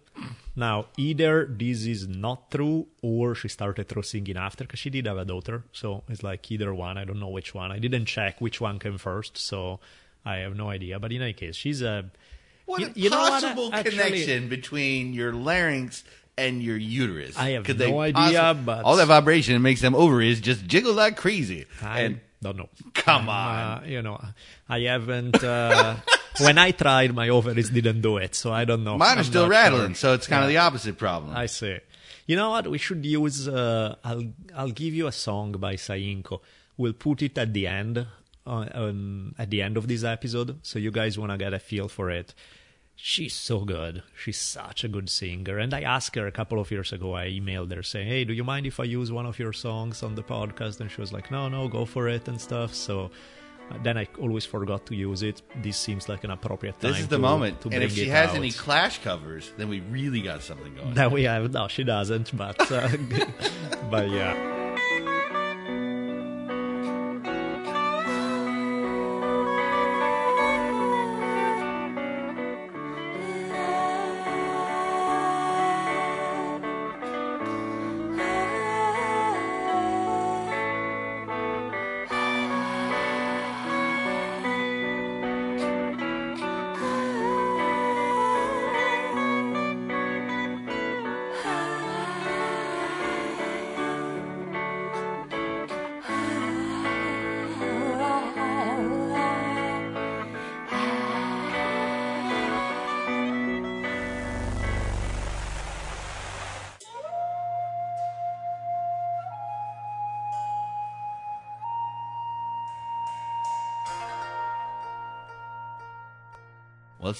Now either this is not true or she started throat singing after because she did have a daughter. So it's like either one. I don't know which one. I didn't check which one came first so i have no idea. But in any case she's a What You- a you know what, possible actually- connection between your larynx and your uterus. I have Could no they idea, but- all that vibration makes them ovaries just jiggle like crazy. I and don't know. Come Uh, you know, I haven't. Uh, when I tried, my ovaries didn't do it, so I don't know. mine are I'm still rattling, sure. so it's kind of the opposite problem. I see. You know what? We should use. Uh, I'll I'll give you a song by Sainkho. We'll put it at the end, uh, um, at the end of this episode, so you guys wanna get a feel for it. She's so good. She's such a good singer. And I asked her a couple of years ago. I emailed her saying, "Hey, do you mind if I use one of your songs on the podcast?" And she was like, "No, no, go for it and stuff." So. uh, Then I always forgot to use it. This seems like an appropriate time. this is the to- moment. To and if she has out. any Clash covers, then we really got something going. That we have no, she doesn't, but uh, but yeah.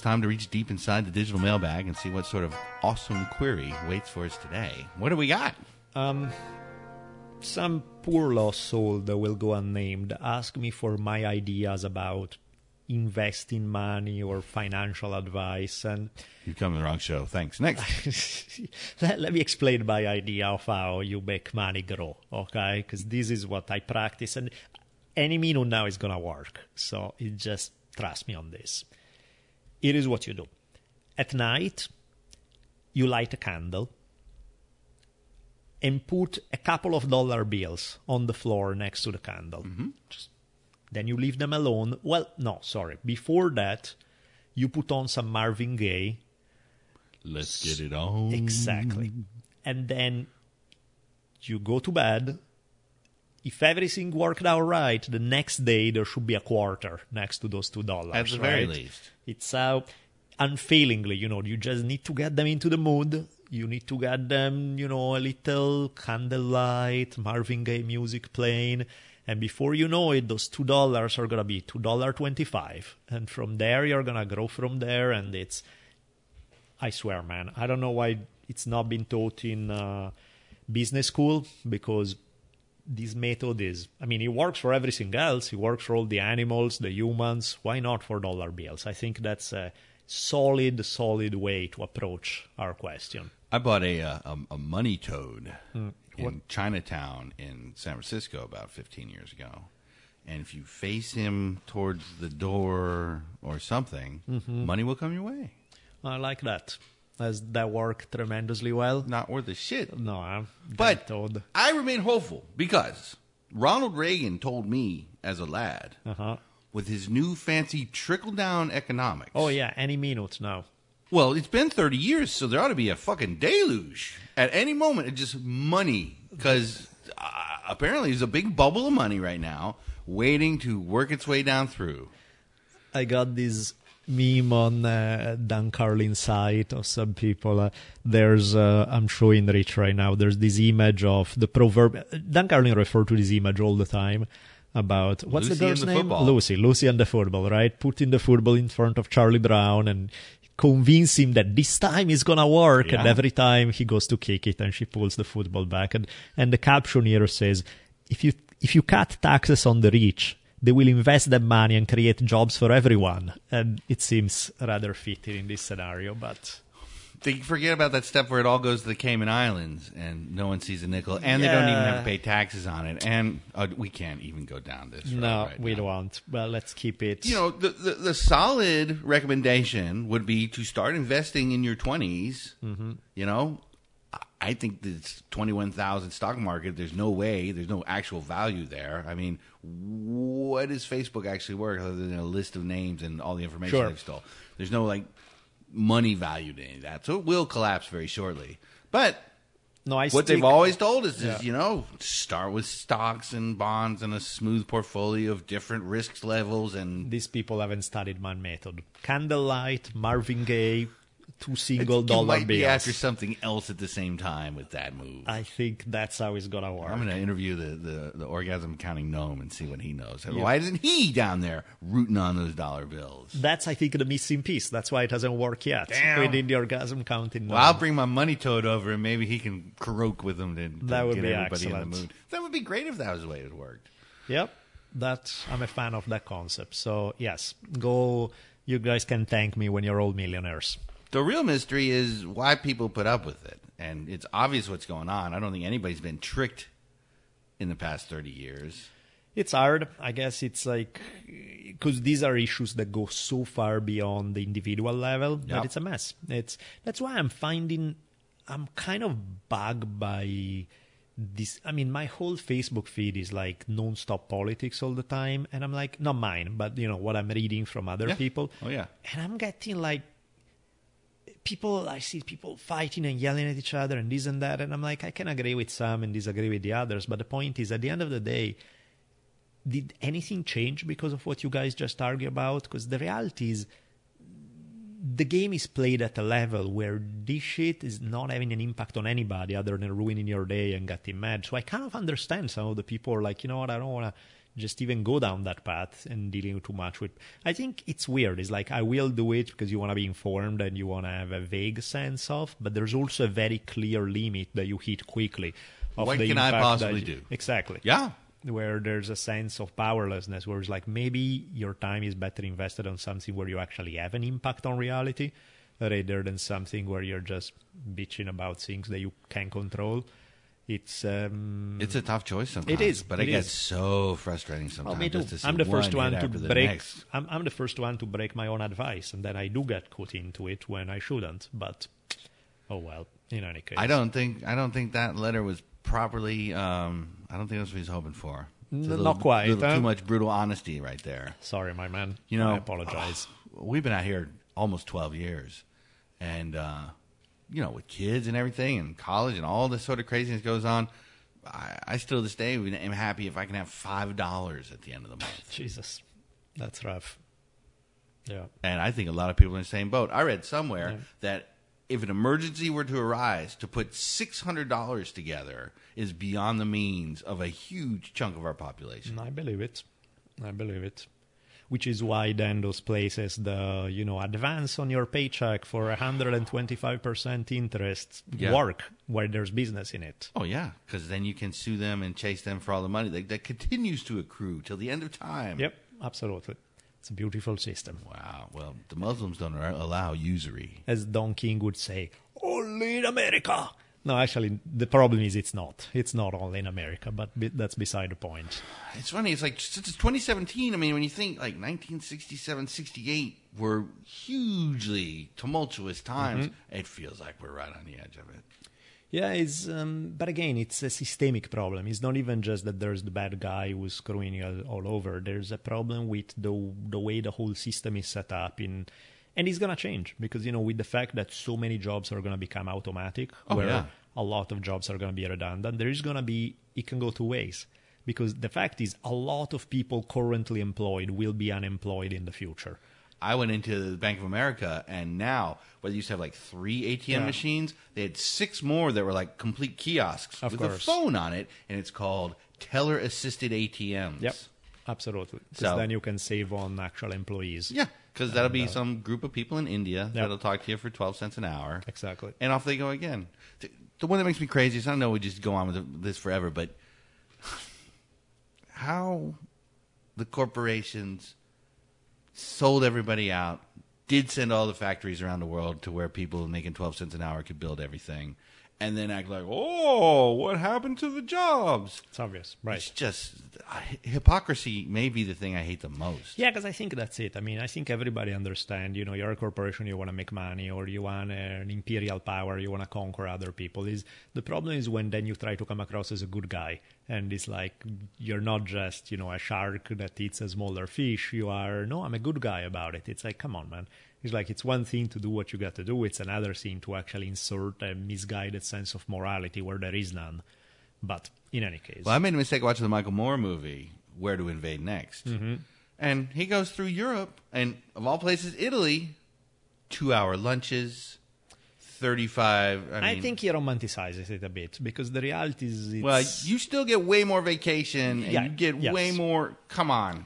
It's time to reach deep inside the digital mailbag and see what sort of awesome query waits for us today. What do we got? Um, some poor lost soul that will go unnamed ask me for my ideas about investing money or financial advice, and You've come to the wrong show. Thanks. Next. let, let me explain my idea of how you make money grow, okay? Because this is what I practice, and any minute now is gonna work. So it just trust me on this. It is what you do. At night, you light a candle and put a couple of dollar bills on the floor next to the candle. Mm-hmm. Just, then you leave them alone. Well, no, sorry. Before that, you put on some Marvin Gaye Let's get it on. Exactly. And then you go to bed. If everything worked out right, the next day there should be a quarter next to those two dollars. At the very least. It's uh, unfailingly, you know, you just need to get them into the mood. You need to get them, you know, a little candlelight, Marvin Gaye music playing. And before you know it, those two dollars are gonna be two dollar twenty five. And from there you're gonna grow from there and it's I swear, man, I don't know why it's not been taught in uh, business school because this method is, I mean, it works for everything else. It works for all the animals, the humans. Why not for dollar bills? I think that's a solid, solid way to approach our question. I bought a uh, a, a money toad Hmm. in Chinatown in San Francisco about 15 years ago. And if you face him towards the door or something, Mm-hmm. money will come your way. I like that. Does that work tremendously well? Not worth a shit. No, I'm But told. I remain hopeful because Ronald Reagan told me as a lad, Uh-huh. with his new fancy trickle down economics. Oh, yeah, any minute now. Well, it's been 30 years, so there ought to be a fucking deluge. At any moment, it's just money. Because uh, apparently there's a big bubble of money right now waiting to work its way down through. I got this meme on uh, Dan Carlin's site of some people. Uh, there's, uh, I'm showing Rich right now. There's this image of the proverb. Dan Carlin referred to this image all the time about what's Lucy the girl's the name? football. Lucy. Lucy and the football, right? Putting the football in front of Charlie Brown and convince him that this time it's gonna work. And every time he goes to kick it and she pulls the football back. And and the caption here says, if you if you cut taxes on the rich, they will invest that money and create jobs for everyone. And it seems rather fitting in this scenario, but They forget about that step where it all goes to the Cayman Islands and no one sees a nickel, and they don't even have to pay taxes on it. And uh, we can't even go down this. road no, right we now. don't. Well, let's keep it. You know, the, the the solid recommendation would be to start investing in your 20s. Mm-hmm. You know, I- think this twenty one thousand stock market. There's no way. There's no actual value there. I mean, what is Facebook actually worth other than a list of names and all the information Sure. they've stole? There's no like money value to any of that. So it will collapse very shortly. But No, I what they've always told us is, Yeah. you know, start with stocks and bonds and a smooth portfolio of different risk levels and These people haven't studied my method. Candlelight, Marvin Gaye, two single think you dollar might be bills. after something else at the same time with that move. I think that's how it's gonna work. I'm going to interview the, the, the orgasm counting gnome and see what he knows. Yeah. Why isn't he down there rooting on those dollar bills? That's, I think, the missing piece. That's why it hasn't worked yet. Damn. Within the orgasm counting. Well, I'll bring my money toad over and maybe he can croak with them to, to That would get be everybody in excellent. the mood. That would be great if that was the way it worked. Yep, that I'm a fan of that concept. So yes, go. You guys can thank me when you're all millionaires. The real mystery is why people put up with it. And it's obvious what's going on. I don't think anybody's been tricked in the past 30 years. It's hard. I guess it's like because these are issues that go so far beyond the individual level Yep. that it's a mess. It's that's why I'm finding I'm kind of bugged by this. I mean, my whole Facebook feed is like non-stop politics all the time, and I'm like, not mine, but you know what I'm reading from other Yeah. people. Oh, yeah. and I'm getting like people i see people fighting and yelling at each other and this and that and i'm like i can agree with some and disagree with the others but the point is at the end of the day did anything change because of what you guys just argue about because the reality is the game is played at a level where this shit is not having an impact on anybody other than ruining your day and getting mad. So I kind of understand some of the people are like, you know what, I don't want to just even go down that path and dealing too much with. I think it's weird. It's like I will do it because you want to be informed and you want to have a vague sense of, but there's also a very clear limit that you hit quickly. Of What the can I possibly do? Exactly Yeah. where there's a sense of powerlessness where it's like maybe your time is better invested on something where you actually have an impact on reality rather than something where you're just bitching about things that you can't control it's um It's a tough choice sometimes. It is. But It it, gets is. so frustrating Oh, sometimes. me too. just to see I'm the first one one to break. I'm, I'm the first one to break my own advice, and then I do get caught into it when I shouldn't. But oh well. In any case, I don't think I don't think that letter was properly. Um, I don't think that's what he's hoping for. It's a N- little- not quite, huh? Too much brutal honesty right there. Sorry, my man. You know, I apologize. We've been out here almost twelve years, and uh, you know, with kids and everything, and college, and all this sort of craziness goes on. I, I still to this day am happy if I can have five dollars at the end of the month. Jesus, that's rough. Yeah. And I think a lot of people are in the same boat. I read somewhere Yeah. that if an emergency were to arise, to put six hundred dollars together is beyond the means of a huge chunk of our population. I believe it. I believe it. Which is why then those places, the you know, advance on your paycheck for 125% interest Yeah. work where there's business in it. Oh yeah, because then you can sue them and chase them for all the money that, that continues to accrue till the end of time. Yep, absolutely. It's a beautiful system. Wow. Well, the Muslims don't allow usury. As Don King would say, only in America. No, actually, the problem is it's not. It's not only in America, but be- that's beside the point. It's funny. It's like since it's 2017. I mean, when you think like 1967, 68 were hugely tumultuous times, it feels like we're right on the edge of it. Yeah, it's um, but again, it's a systemic problem. It's not even just that there's the bad guy who's screwing you all, all over. There's a problem with the the way the whole system is set up in. And it's gonna change because you know with the fact that so many jobs are gonna become automatic, Oh, where yeah. a lot of jobs are gonna be redundant. There is gonna be it can go two ways because the fact is a lot of people currently employed will be unemployed in the future. I went into the Bank of America, and now, where they used to have like three ATM Yeah. machines, they had six more that were like complete kiosks Of with a phone on it, and it's called teller assisted ATMs. Yep, absolutely. Because So- then you can save on actual employees. Yeah, because that'll be some group of people in India Yep. that'll talk to you for 12 cents an hour. Exactly. And off they go again. The, the one that makes me crazy is I know we just go on with this forever, but how the corporations sold everybody out, did send all the factories around the world to where people making 12 cents an hour could build everything, and then act like, oh, what happened to the jobs? It's obvious, right? It's just hypocrisy may be the thing I hate the most. Yeah, because I think that's it. I mean, I think everybody understand. You know, you're a corporation, you want to make money, or you want an imperial power, you want to conquer other people. Is the problem is when then you try to come across as a good guy And it's like you're not just, you know, a shark that eats a smaller fish. You are no, I'm a good guy about it. It's like, come on, man. It's like it's one thing to do what you got to do. It's another thing to actually insert a misguided sense of morality where there is none. But in any case, Well, I made a mistake watching the Michael Moore movie, Where to Invade Next. Mm-hmm. And he goes through Europe, and of all places, Italy, two hour lunches, 35. I, I, think he romanticizes it a bit because the reality is, it's, Well, you still get way more vacation, and Yeah, you get yes. way more. Come on.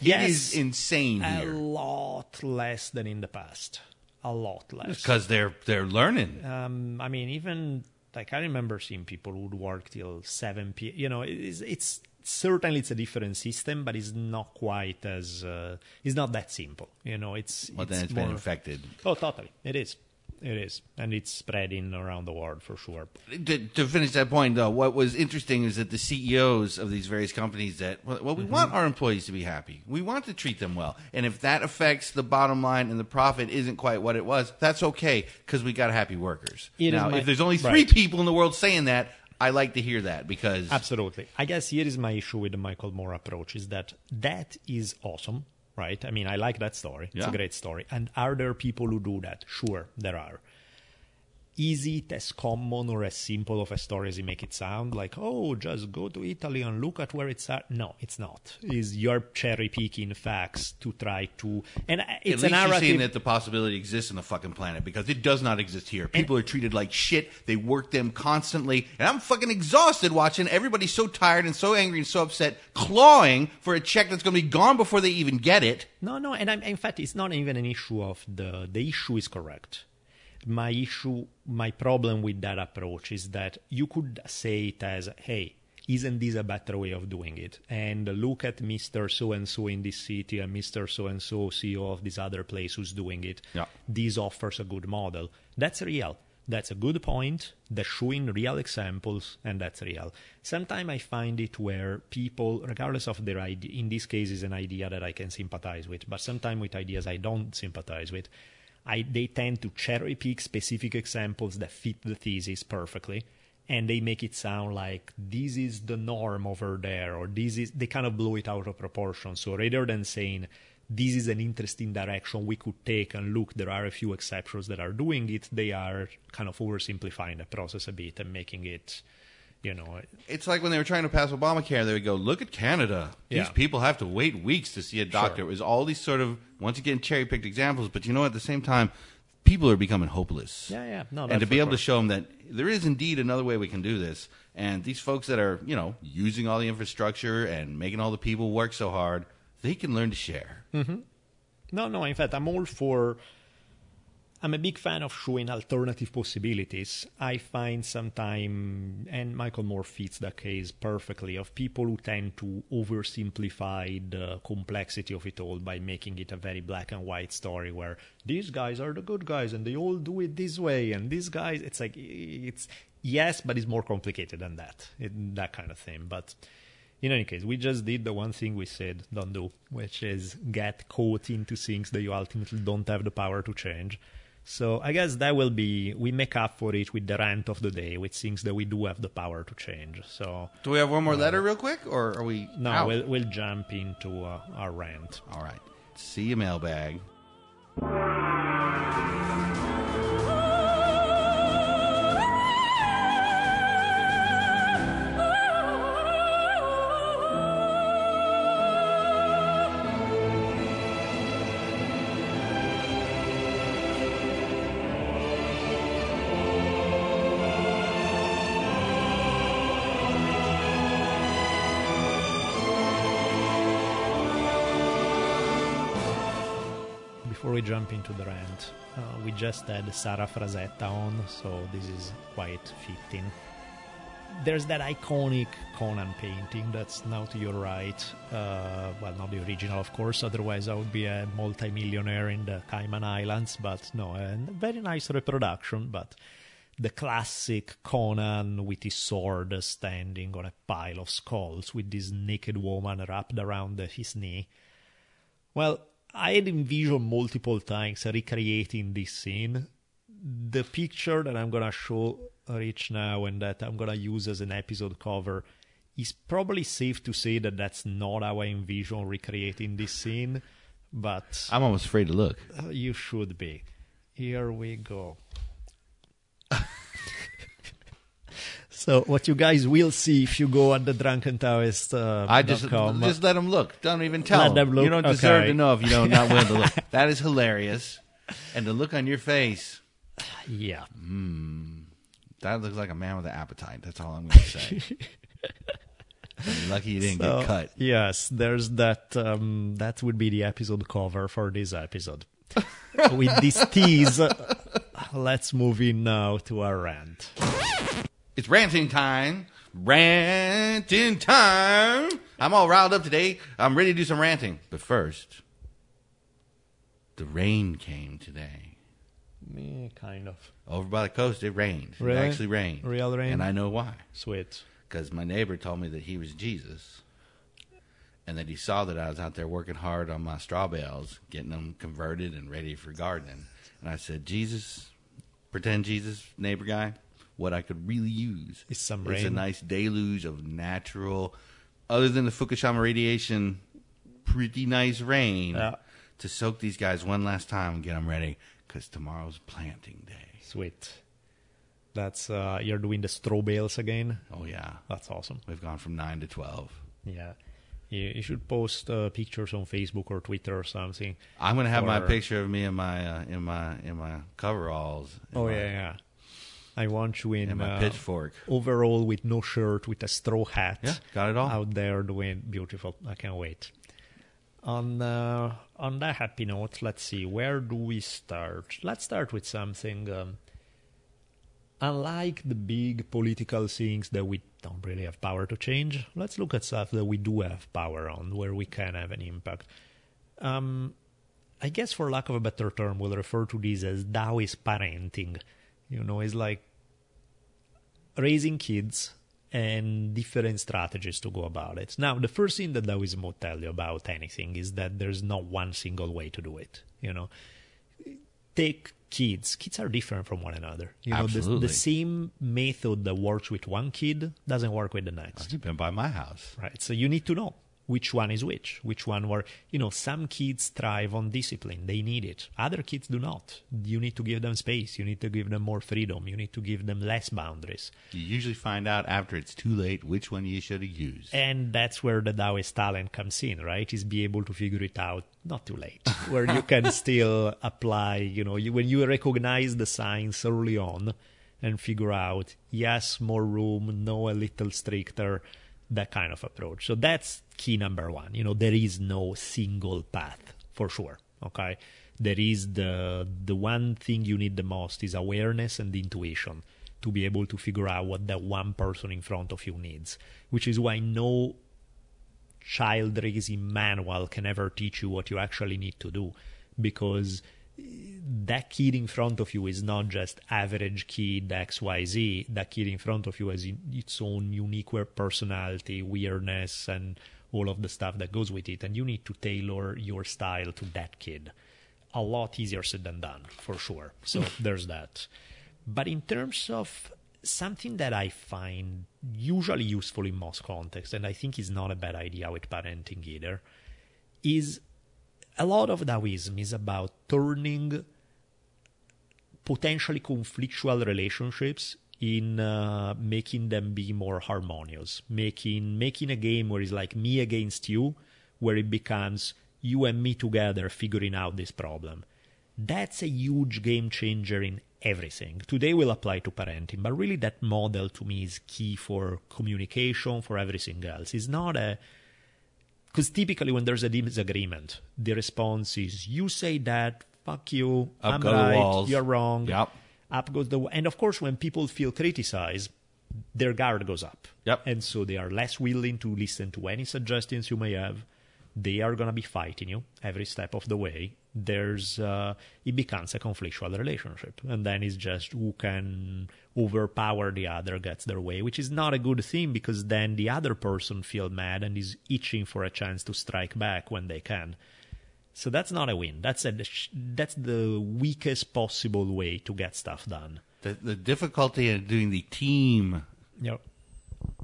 Yes. It is insane a here. lot less than in the past. A lot less. Because they're, they're learning. um, I mean, even like I remember seeing people who'd work till seven p. You know, it's, it's certainly it's a different system, but it's not quite as uh, it's not that simple. You know, it's Well, then it's it's been more- infected. Oh, totally, it is. It is, and it's spreading around the world for sure. to, to finish that point, though, what was interesting is that the CEOs of these various companies that well, well, we Mm-hmm. want our employees to be happy. We want to treat them well, and if that affects the bottom line and the profit isn't quite what it was, that's okay because we got happy workers. It now, my- if there's only three right. people in the world saying that, I like to hear that because Absolutely. I guess here is my issue with the Michael Moore approach is that that is awesome, right? I mean, I like that story. It's Yeah. a great story. And are there people who do that? Sure, there are. It as common or as simple of a story as you make it sound? Like, oh, just go to Italy and look at where it's at. No, it's not. Is you're cherry picking facts to try to, and uh, at it's least you're narrative. seeing that the possibility exists in the fucking planet because it does not exist here. People are treated like shit. They work them constantly, and I'm fucking exhausted watching everybody so tired and so angry and so upset, clawing for a check that's going to be gone before they even get it. No, no, and I'm, in fact, it's not even an issue of the the issue is correct. My issue, my problem with that approach is that you could say it as, "Hey, isn't this a better way of doing it?" And look at Mister So and So in this city and Mister So and So CEO of this other place who's doing it. Yeah. This offers a good model. That's real. That's a good point. They're showing real examples, and that's real. Sometimes I find it where people, regardless of their idea, in this case is an idea that I can sympathize with, but sometimes with ideas I don't sympathize with, I, they tend to cherry pick specific examples that fit the thesis perfectly, and they make it sound like this is the norm over there, or this is, they kind of blow it out of proportion. So rather than saying, this is an interesting direction we could take and look there are a few exceptions that are doing it they are kind of oversimplifying the process a bit and making it you know It's like when they were trying to pass Obamacare, they would go, "Look at Canada. These Yeah. people have to wait weeks to see a doctor." Sure. It was all these sort of once again cherry picked examples, but you know, at the same time, people are becoming hopeless. yeah yeah no and to be able to show them that there is indeed another way we can do this, and these folks that are you know using all the infrastructure and making all the people work so hard, they can learn to share. Mm-hmm. no no in fact i'm all for I'm a big fan of showing alternative possibilities. I find sometimes, and Michael Moore fits that case perfectly, of people who tend to oversimplify the complexity of it all by making it a very black and white story where these guys are the good guys and they all do it this way, and these guys, it's like, it's yes, but it's more complicated than that, it, that kind of thing. But in any case, we just did the one thing we said don't do, which is get caught into things that you ultimately don't have the power to change. So I guess that will be we make up for it with the rant of the day, with things that we do have the power to change. So Do we have one more letter, real quick, or are we? no, out? we'll we'll jump into uh, our rant. All right. See you, mailbag. Before we jump into the rant, uh, we just had Sara Frazetta on, so this is quite fitting. There's that iconic Conan painting that's now to your right. Uh, well, not the original, of course, otherwise I would be a multimillionaire in the Cayman Islands, but no, a very nice reproduction. But the classic Conan with his sword standing on a pile of skulls with this naked woman wrapped around his knee. Well, I had envisioned multiple times recreating this scene. The picture that I'm gonna show Rich now and that I'm gonna use as an episode cover is probably safe to say that that's not how I envision recreating this scene, but I'm almost afraid to look. uh, you should be. Here we go. So, what you guys will see if you go at the Drunken Taoist, uh, I just com, just let them look. Don't even tell Let them look? You don't deserve Okay. to know if you don't not willing to look. That is hilarious, and the look on your face. yeah, That looks like a man with an appetite. That's all I'm going to say. Lucky you didn't So, get cut. Yes, there's that. Um, that would be the episode cover for this episode. With this tease, uh, let's move in now to our rant. It's ranting time. Ranting time. I'm all riled up today. I'm ready to do some ranting. But first, the rain came today. Me, kind of. Over by the coast, it rained. Really? It actually rained. Real rain? And I know why. Sweet. Because my neighbor told me that he was Jesus. And that he saw that I was out there working hard on my straw bales, getting them converted and ready for gardening. And I said, Jesus, pretend Jesus, neighbor guy, what I could really use Is some is a nice deluge of natural, other than the Fukushima radiation, pretty nice rain Yeah. to soak these guys one last time and get them ready. Because tomorrow's planting day. Sweet. That's uh, you're doing the straw bales again. Oh, yeah. That's awesome. We've gone from 9 to 12. Yeah, you, you should post uh, pictures on Facebook or Twitter or something. I'm gonna have my picture of me in my uh, in my in my coveralls. in Oh my, yeah, yeah. I want you in and my uh, pitchfork. overall with no shirt, with a straw hat. Yeah, got it all. out there doing beautiful. I can't wait. On uh, on that happy note, let's see where do we start. Let's start with something. Um, unlike the big political things that we don't really have power to change, let's look at stuff that we do have power on, where we can have an impact. Um, I guess, for lack of a better term, we'll refer to this as Taoist parenting. You know, it's like raising kids and different strategies to go about it. Now, the first thing that Taoism will tell you about anything is that there's not one single way to do it. You know, take kids. Kids are different from one another. You know, the, Absolutely. the same method that works with one kid doesn't work with the next. You've been by my house. Right. So you need to know which one is which, which one were, you know, some kids thrive on discipline. They need it. Other kids do not. You need to give them space. You need to give them more freedom. You need to give them less boundaries. You usually find out after it's too late which one you should have used. And that's where the Taoist talent comes in, right? Is be able to figure it out not too late, where you can still apply, you know, you, when you recognize the signs early on and figure out, yes, more room, no, a little stricter, that kind of approach. So that's key number one. You know, there is no single path for sure. Okay. There is the, the one thing you need the most is awareness and intuition to be able to figure out what that one person in front of you needs, which is why no child raising manual can ever teach you what you actually need to do because that kid in front of you is not just average kid xyz that kid in front of you has its own unique personality weirdness and all of the stuff that goes with it and you need to tailor your style to that kid. A lot easier said than done for sure. So there's that. But in terms of something that I find usually useful in most contexts, and I think is not a bad idea with parenting either, is a lot of Taoism is about turning potentially conflictual relationships in uh, making them be more harmonious, making making a game where it's like me against you, where it becomes you and me together figuring out this problem. That's a huge game changer in everything. Today will apply to parenting, but really that model to me is key for communication, for everything else. It's not a because typically when there's a disagreement, the response is you say that, fuck you, Up I'm right, you're wrong. Yep. Up goes the and of course when people feel criticized, their guard goes up. Yep. And so they are less willing to listen to any suggestions you may have. They are gonna be fighting you every step of the way. There's uh, it becomes a conflictual relationship, and then it's just who can overpower the other gets their way, which is not a good thing because then the other person feel mad and is itching for a chance to strike back when they can. So that's not a win. That's a that's the weakest possible way to get stuff done. The, the difficulty in doing the team Yep.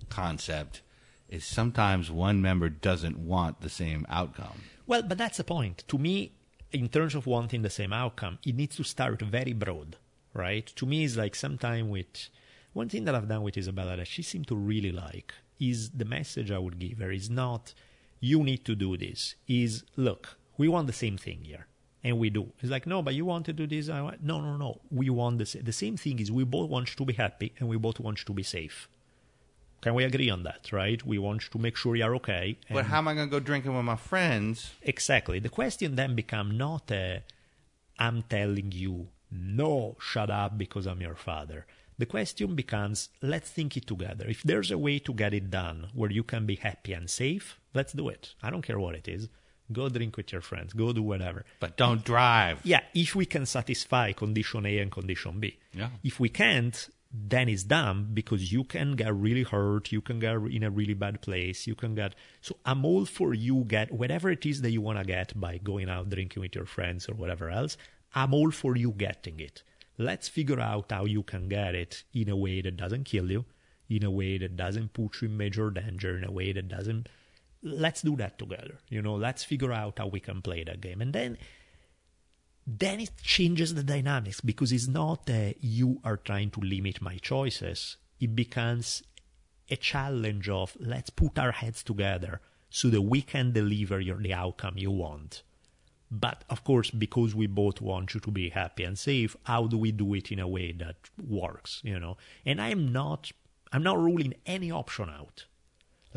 concept is sometimes one member doesn't want the same outcome. Well, but that's the point. To me, in terms of wanting the same outcome, it needs to start very broad, right? To me, it's like sometime with one thing that I've done with Isabella that she seemed to really like is the message I would give her is not you need to do this. Is look, we want the same thing here. And we do. It's like, no, but you want to do this. I want, no, no, no. We want the, sa- the same thing is we both want you to be happy and we both want you to be safe. Can we agree on that, right? We want to make sure you're okay. But how am I going to go drinking with my friends? Exactly. The question then become not a, I'm telling you, no, shut up because I'm your father. The question becomes, let's think it together. If there's a way to get it done where you can be happy and safe, let's do it. I don't care what it is. Go drink with your friends. Go do whatever. But don't drive. Yeah, if we can satisfy condition A and condition B. Yeah. If we can't, then it's dumb because you can get really hurt, you can get in a really bad place, you can get so I'm all for you get whatever it is that you want to get by going out drinking with your friends or whatever else. I'm all for you getting it. Let's figure out how you can get it in a way that doesn't kill you, in a way that doesn't put you in major danger, in a way that doesn't let's do that together. You know, let's figure out how we can play that game. And then then it changes the dynamics because it's not you are trying to limit my choices. It becomes a challenge of let's put our heads together so that we can deliver your, the outcome you want. But of course, because we both want you to be happy and safe, how do we do it in a way that works? You know, and I'm not, I'm not ruling any option out.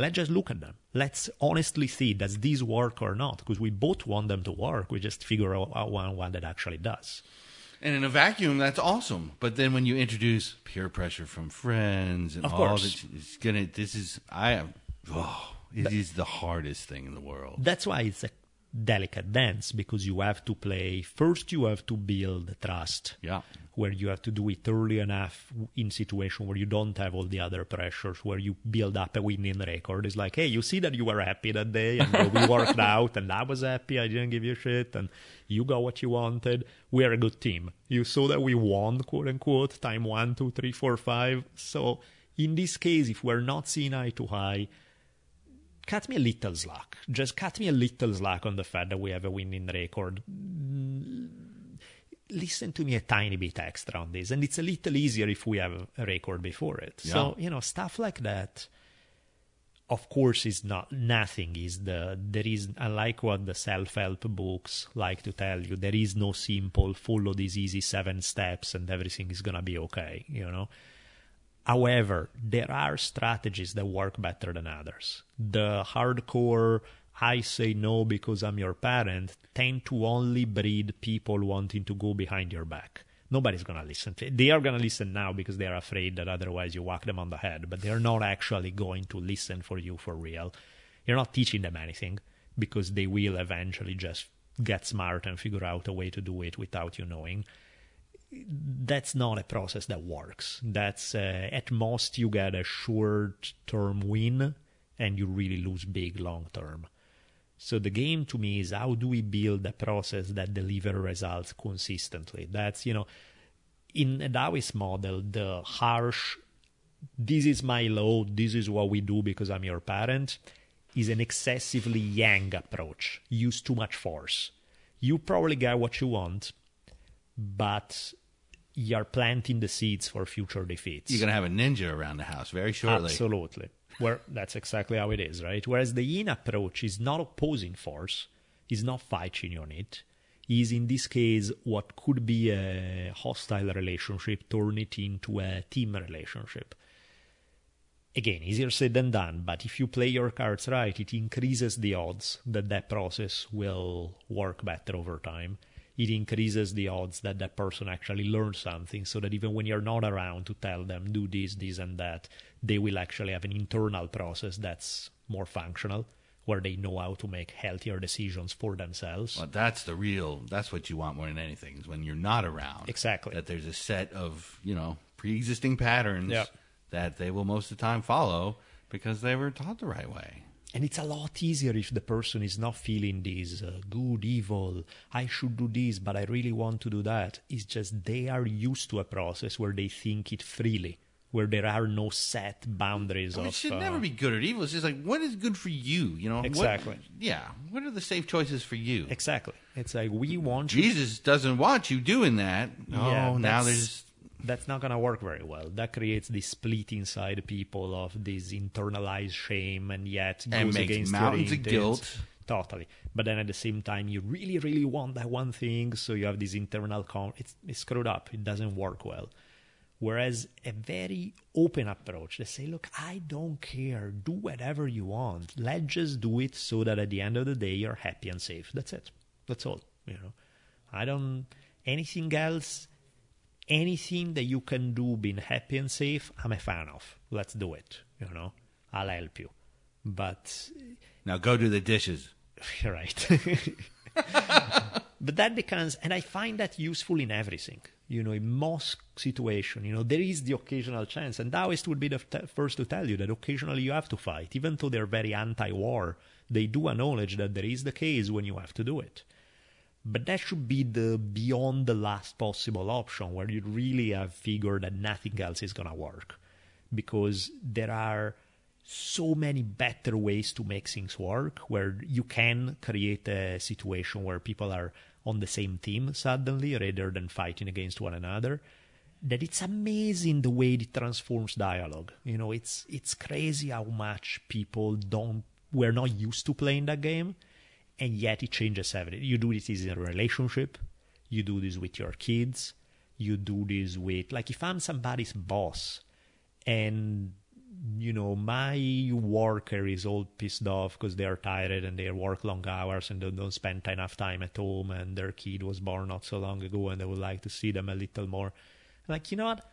Let's just look at them. Let's honestly see does these work or not? Because we both want them to work. We just figure out one one that actually does. And in a vacuum, that's awesome. But then when you introduce peer pressure from friends and Of all that, it's gonna. This is I am. Oh, it is the hardest thing in the world. That's why it's a delicate dance because you have to play. First, you have to build trust. Yeah. Where you have to do it early enough in situation where you don't have all the other pressures, where you build up a winning record. It's like, hey, you see that you were happy that day, and we worked out, and I was happy. I didn't give you shit, and you got what you wanted. We are a good team. You saw that we won, quote unquote, time one, two, three, four, five. So in this case, if we're not seeing eye to eye, cut me a little slack. Just cut me a little slack on the fact that we have a winning record. Mm, Listen to me a tiny bit extra on this, and it's a little easier if we have a record before it. So you know, stuff like that. Of course, is not nothing. Is the there is unlike what the self help books like to tell you. There is no simple follow these easy seven steps and everything is gonna be okay. You know. However, there are strategies that work better than others. The hardcore I say no because I'm your parent tend to only breed people wanting to go behind your back. Nobody's going to listen. They are going to listen now because they are afraid that otherwise you whack them on the head, but they're not actually going to listen for you for real. You're not teaching them anything because they will eventually just get smart and figure out a way to do it without you knowing that's not a process that works. That's uh, at most you get a short term win and you really lose big long term. So the game to me is how do we build a process that deliver results consistently? That's you know, in a Taoist model, the harsh, this is my law, this is what we do because I'm your parent, is an excessively yang approach. Use too much force. You probably get what you want, but you're planting the seeds for future defeats. You're gonna have a ninja around the house very shortly. Absolutely. Where that's exactly how it is, right? Whereas the yin approach is not opposing force, is not fighting on it. Is in this case what could be a hostile relationship, turn it into a team relationship. Again, easier said than done, but if you play your cards right, it increases the odds that that process will work better over time. It increases the odds that that person actually learns something so that even when you're not around to tell them, do this, this, and that, they will actually have an internal process that's more functional, where they know how to make healthier decisions for themselves. Well, that's the real. That's what you want more than anything is when you're not around. Exactly. That there's a set of you know pre-existing patterns Yep. that they will most of the time follow because they were taught the right way. And it's a lot easier if the person is not feeling this uh, good, evil, I should do this, but I really want to do that. It's just they are used to a process where they think it freely where there are no set boundaries I mean, of it should uh, never be good or evil. It's just like what is good for you. You know What- Exactly. yeah. What are the safe choices for you? exactly it's like we want you Jesus doesn't want you doing that. Oh, Yeah, now there's that's not going to work very well. That creates this split inside people of this internalized shame, and yet And goes against mountains your of guilt. Totally, but then at the same time, you really, really want that one thing, so you have this internal con. It's, it's screwed up. It doesn't work well. Whereas a very open approach, they say, look, I don't care. Do whatever you want. Let's just do it so that at the end of the day, you're happy and safe. That's it. That's all. You know, I don't anything else. Anything that you can do being happy and safe, I'm a fan of. Let's do it. You know, I'll help you. But now go do the dishes. right. but that becomes, and I find that useful in everything. You know, in most situation, you know, there is the occasional chance, and Taoist would be the t- first to tell you that occasionally you have to fight, even though they're very anti-war. They do acknowledge that there is the case when you have to do it. But that should be the beyond the last possible option where you really have figured that nothing else is gonna work. Because there are so many better ways to make things work where you can create a situation where people are on the same team suddenly rather than fighting against one another that it's amazing the way it transforms dialogue you know it's it's crazy how much people don't we're not used to playing that game and yet it changes everything. You do this in a relationship. You do this with your kids. You do this with like if i'm somebody's boss and you know my worker is all pissed off because they're tired and they work long hours and they don't spend enough time at home and their kid was born not so long ago and they would like to see them a little more. Like you know what?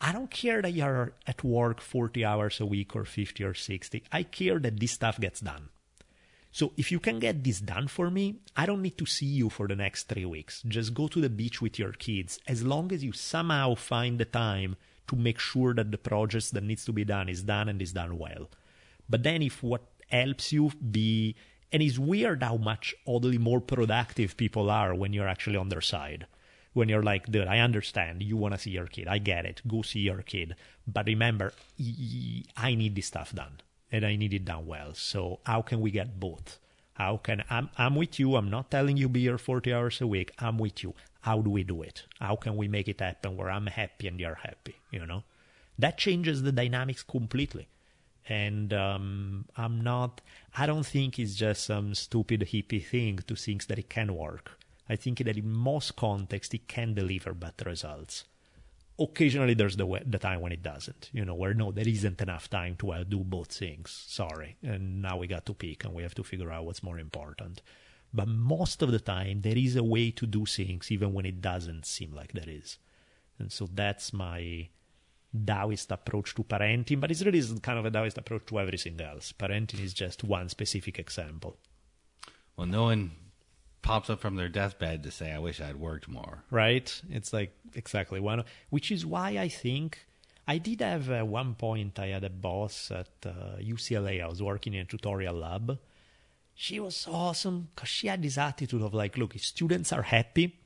I don't care that you're at work 40 hours a week or 50 or 60 i care that this stuff gets done so if you can get this done for me, I don't need to see you for the next three weeks. Just go to the beach with your kids. As long as you somehow find the time to make sure that the project that needs to be done is done and is done well. But then if what helps you be and it's weird how much oddly more productive people are when you're actually on their side. When you're like, dude, I understand you want to see your kid. I get it. Go see your kid. But remember, I need this stuff done and I need it done well. So how can we get both? How can I'm I'm with you. I'm not telling you be here 40 hours a week. I'm with you. How do we do it? How can we make it happen where I'm happy and you're happy? You know, that changes the dynamics completely. And um, I'm not. I don't think it's just some stupid hippie thing to think that it can work. I think that in most contexts it can deliver better results occasionally there's the way, the time when it doesn't you know where no there isn't enough time to uh, do both things sorry and now we got to pick and we have to figure out what's more important but most of the time there is a way to do things even when it doesn't seem like there is and so that's my Taoist approach to parenting, but it's really kind of a Taoist approach to everything else. Parenting is just one specific example. Well, no one pops up from their deathbed to say, "I wish I'd worked more." right? It's like exactly one, which is why I think I did have at one point I had a boss at uh, UCLA. I was working in a tutorial lab. She was awesome because she had this attitude of like, look, if students are happy,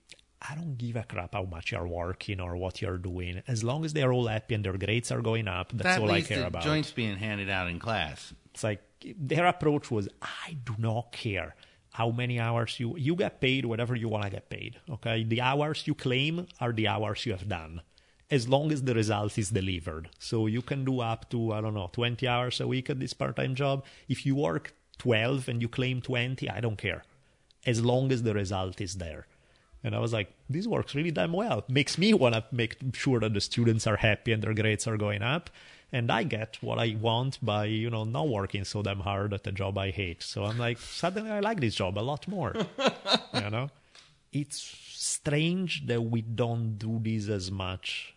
I don't give a crap how much you're working or what you're doing. As long as they're all happy and their grades are going up, that's that all I care about. joints being handed out in class. It's like their approach was, I do not care how many hours you you get paid, whatever you want to get paid. Okay, the hours you claim are the hours you have done, as long as the result is delivered. So you can do up to I don't know twenty hours a week at this part-time job. If you work twelve and you claim twenty, I don't care, as long as the result is there. And I was like, this works really damn well. Makes me want to make sure that the students are happy and their grades are going up. And I get what I want by, you know, not working so damn hard at the job I hate. So I'm like, suddenly I like this job a lot more. you know? It's strange that we don't do this as much.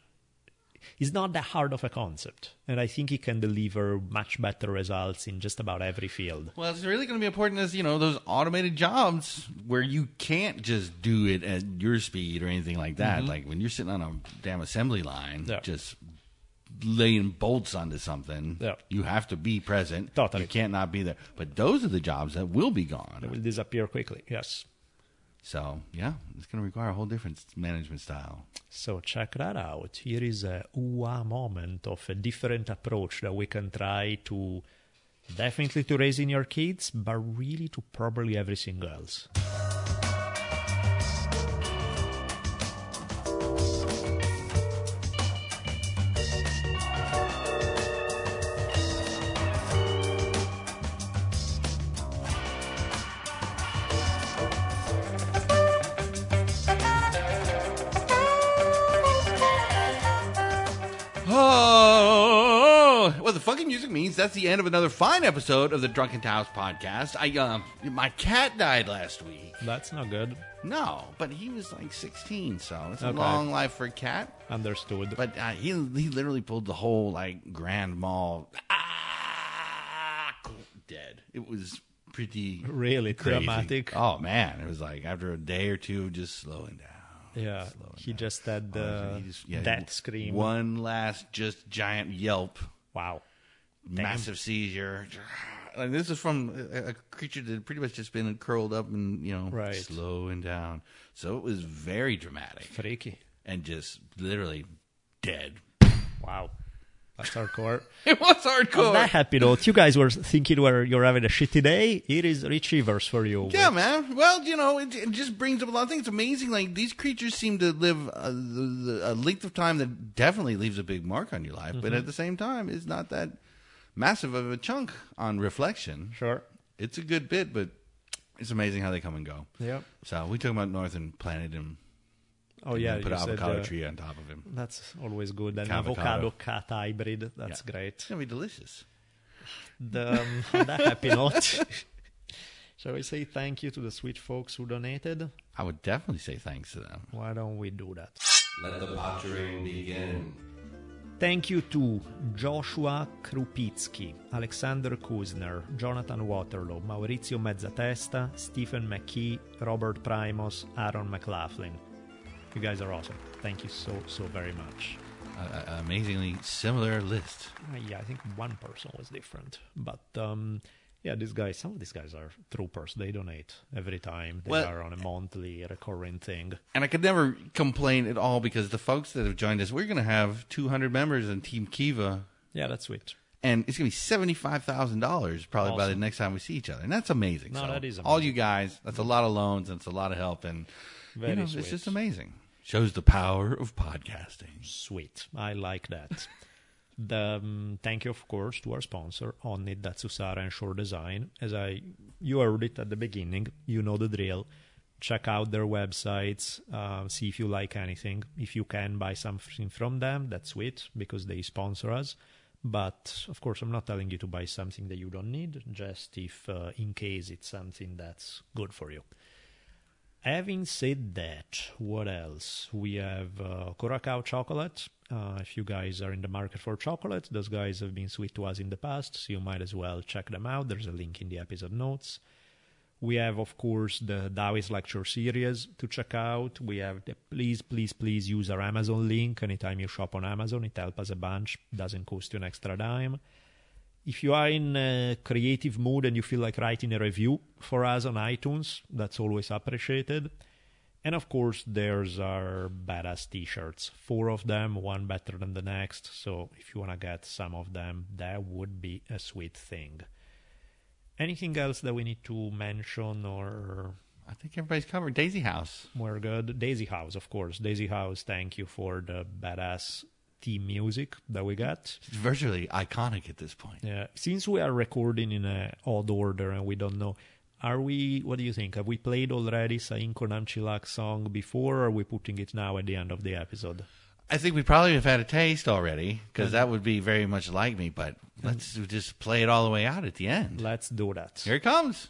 It's not that hard of a concept. And I think it can deliver much better results in just about every field. Well, it's really going to be important as you know those automated jobs where you can't just do it at your speed or anything like that. Like when you're sitting on a damn assembly line, Mm-hmm. Yeah. just laying bolts onto something. Yeah. You have to be present. Totally. You can't not be there. But those are the jobs that will be gone. It will disappear quickly. Yes. So yeah, it's going to require a whole different management style. So check that out. Here is a UA moment of a different approach that we can try to definitely to raising your kids, but really to probably everything else. Funky music means that's the end of another fine episode of the Drunken Taoist podcast. I, uh, my cat died last week. That's not good. No, but he was like 16, so it's a Okay. long life for a cat. Understood. But uh, he he literally pulled the whole like grand mal. Ah, dead. It was pretty Really crazy. dramatic. Oh man, it was like after a day or two, of just slowing down. yeah, slowing he down. just had Oh, the he just- yeah, death scream. One last just giant yelp, Wow. Massive seizure. And this is from a, a creature that had pretty much just been curled up and you know Right. slowing down. So it was very dramatic Freaky. and just literally dead. Wow. That's hardcore. It was On hardcore. that happy note, you guys were thinking where you're having a shitty day. Here is Retrievers for you. Yeah, man. Well, you know, it, it just brings up a lot of things. It's amazing. Like these creatures seem to live a, the, the, a length of time that definitely leaves a big mark on your life, but mm-hmm. at the same time, it's not that massive of a chunk on reflection. Sure. It's a good bit, but it's amazing how they come and go. Yep. So we took him out north and planted him. Oh yeah, put you an said, avocado uh, tree on top of him. That's always good. An Avocado. avocado cat hybrid. That's Yeah. great. It's gonna be delicious. The, um, that happy note, shall we say thank you to the sweet folks who donated? I would definitely say thanks to them. Why don't we do that? Let the pottering begin. Thank you to Joshua Krupitsky, Alexander Kuzner, Jonathan Waterloo, Maurizio Mezzatesta, Stephen McKee, Robert Primos, Aaron McLaughlin. You guys are awesome. Thank you so, so very much. Uh, amazingly similar list. Uh, yeah, I think one person was different. But um, yeah, these guys, some of these guys are troopers. They donate every time. They Well- are on a monthly recurring thing. And I could never complain at all because the folks that have joined us, we're going to have 200 members in Team Kiva, Yeah, that's sweet. and it's going to be seventy-five thousand dollars probably by the next time we see each other, and that's amazing. No, so that is all you guys. That's a lot of loans and it's a lot of help, and Very you know, sweet. it's just amazing. Shows the power of podcasting. Sweet. I like that. The um, thank you, of course, to our sponsor, Onnit Datsusara and Shore Design. As I you heard it at the beginning, you know the drill. Check out their websites, uh, see if you like anything. If you can buy something from them, that's sweet because they sponsor us. But of course, I'm not telling you to buy something that you don't need. Just if, uh, in case, it's something that's good for you. Having said that, what else? We have uh, Curacao chocolate. Uh, if you guys are in the market for chocolate, those guys have been sweet to us in the past, so you might as well check them out. There's a link in the episode notes. We have, of course, the Taoist lecture series to check out. We have the please, please, please use our Amazon link anytime you shop on Amazon. It helps us a bunch. Doesn't cost you an extra dime. If you are in a creative mood and you feel like writing a review for us on iTunes, that's always appreciated. And of course, there's our badass t shirts. Four of them, one better than the next. So if you want to get some of them, that would be a sweet thing. Anything else that we need to mention or I think everybody's covered. Daisy House. we're good? Daisy House, of course. Daisy House, thank you for the badass theme music that we got. It's virtually iconic at this point. Yeah, since we are recording in a odd order and we don't know, are we? What do you think? Have we played already Sainkho Namtchylak song before? Or are we putting it now at the end of the episode? I think we probably have had a taste already because that would be very much like me. But let's just play it all the way out at the end. Let's do that. Here it comes.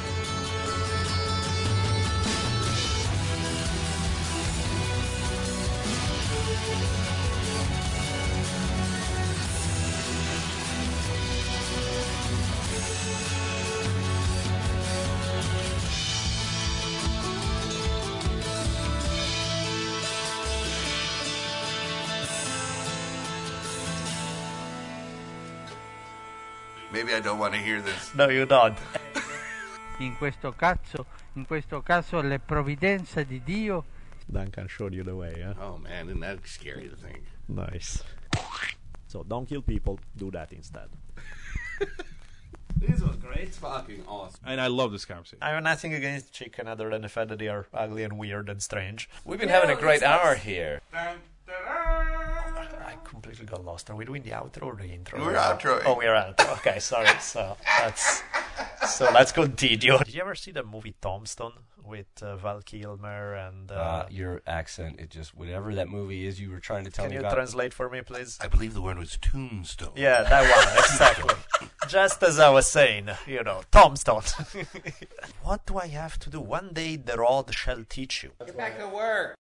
Maybe I don't want to hear this. No, you don't. In questo caso, in questo caso le provvidenze di Dio Duncan showed you the way, yeah? Oh man, isn't that scary to think? Nice. So don't kill people, do that instead. This was great. Fucking awesome. And I love this conversation. I have nothing against chicken other than the fact that they are ugly and weird and strange. We've been having a great hour here. I completely got lost. Are we doing the outro or the intro? We're outroing. Oh, we're outro. Okay, sorry. So that's so let's continue. Did you ever see the movie Tombstone with uh, Val Kilmer and? Uh, Uh, your accent, it just whatever that movie is you were trying to tell can me Can you about. translate for me, please? I believe the word was tombstone. Yeah, that one exactly. Just as I was saying, you know, Tombstone. what do I have to do? One day the rod shall teach you. Get back to work.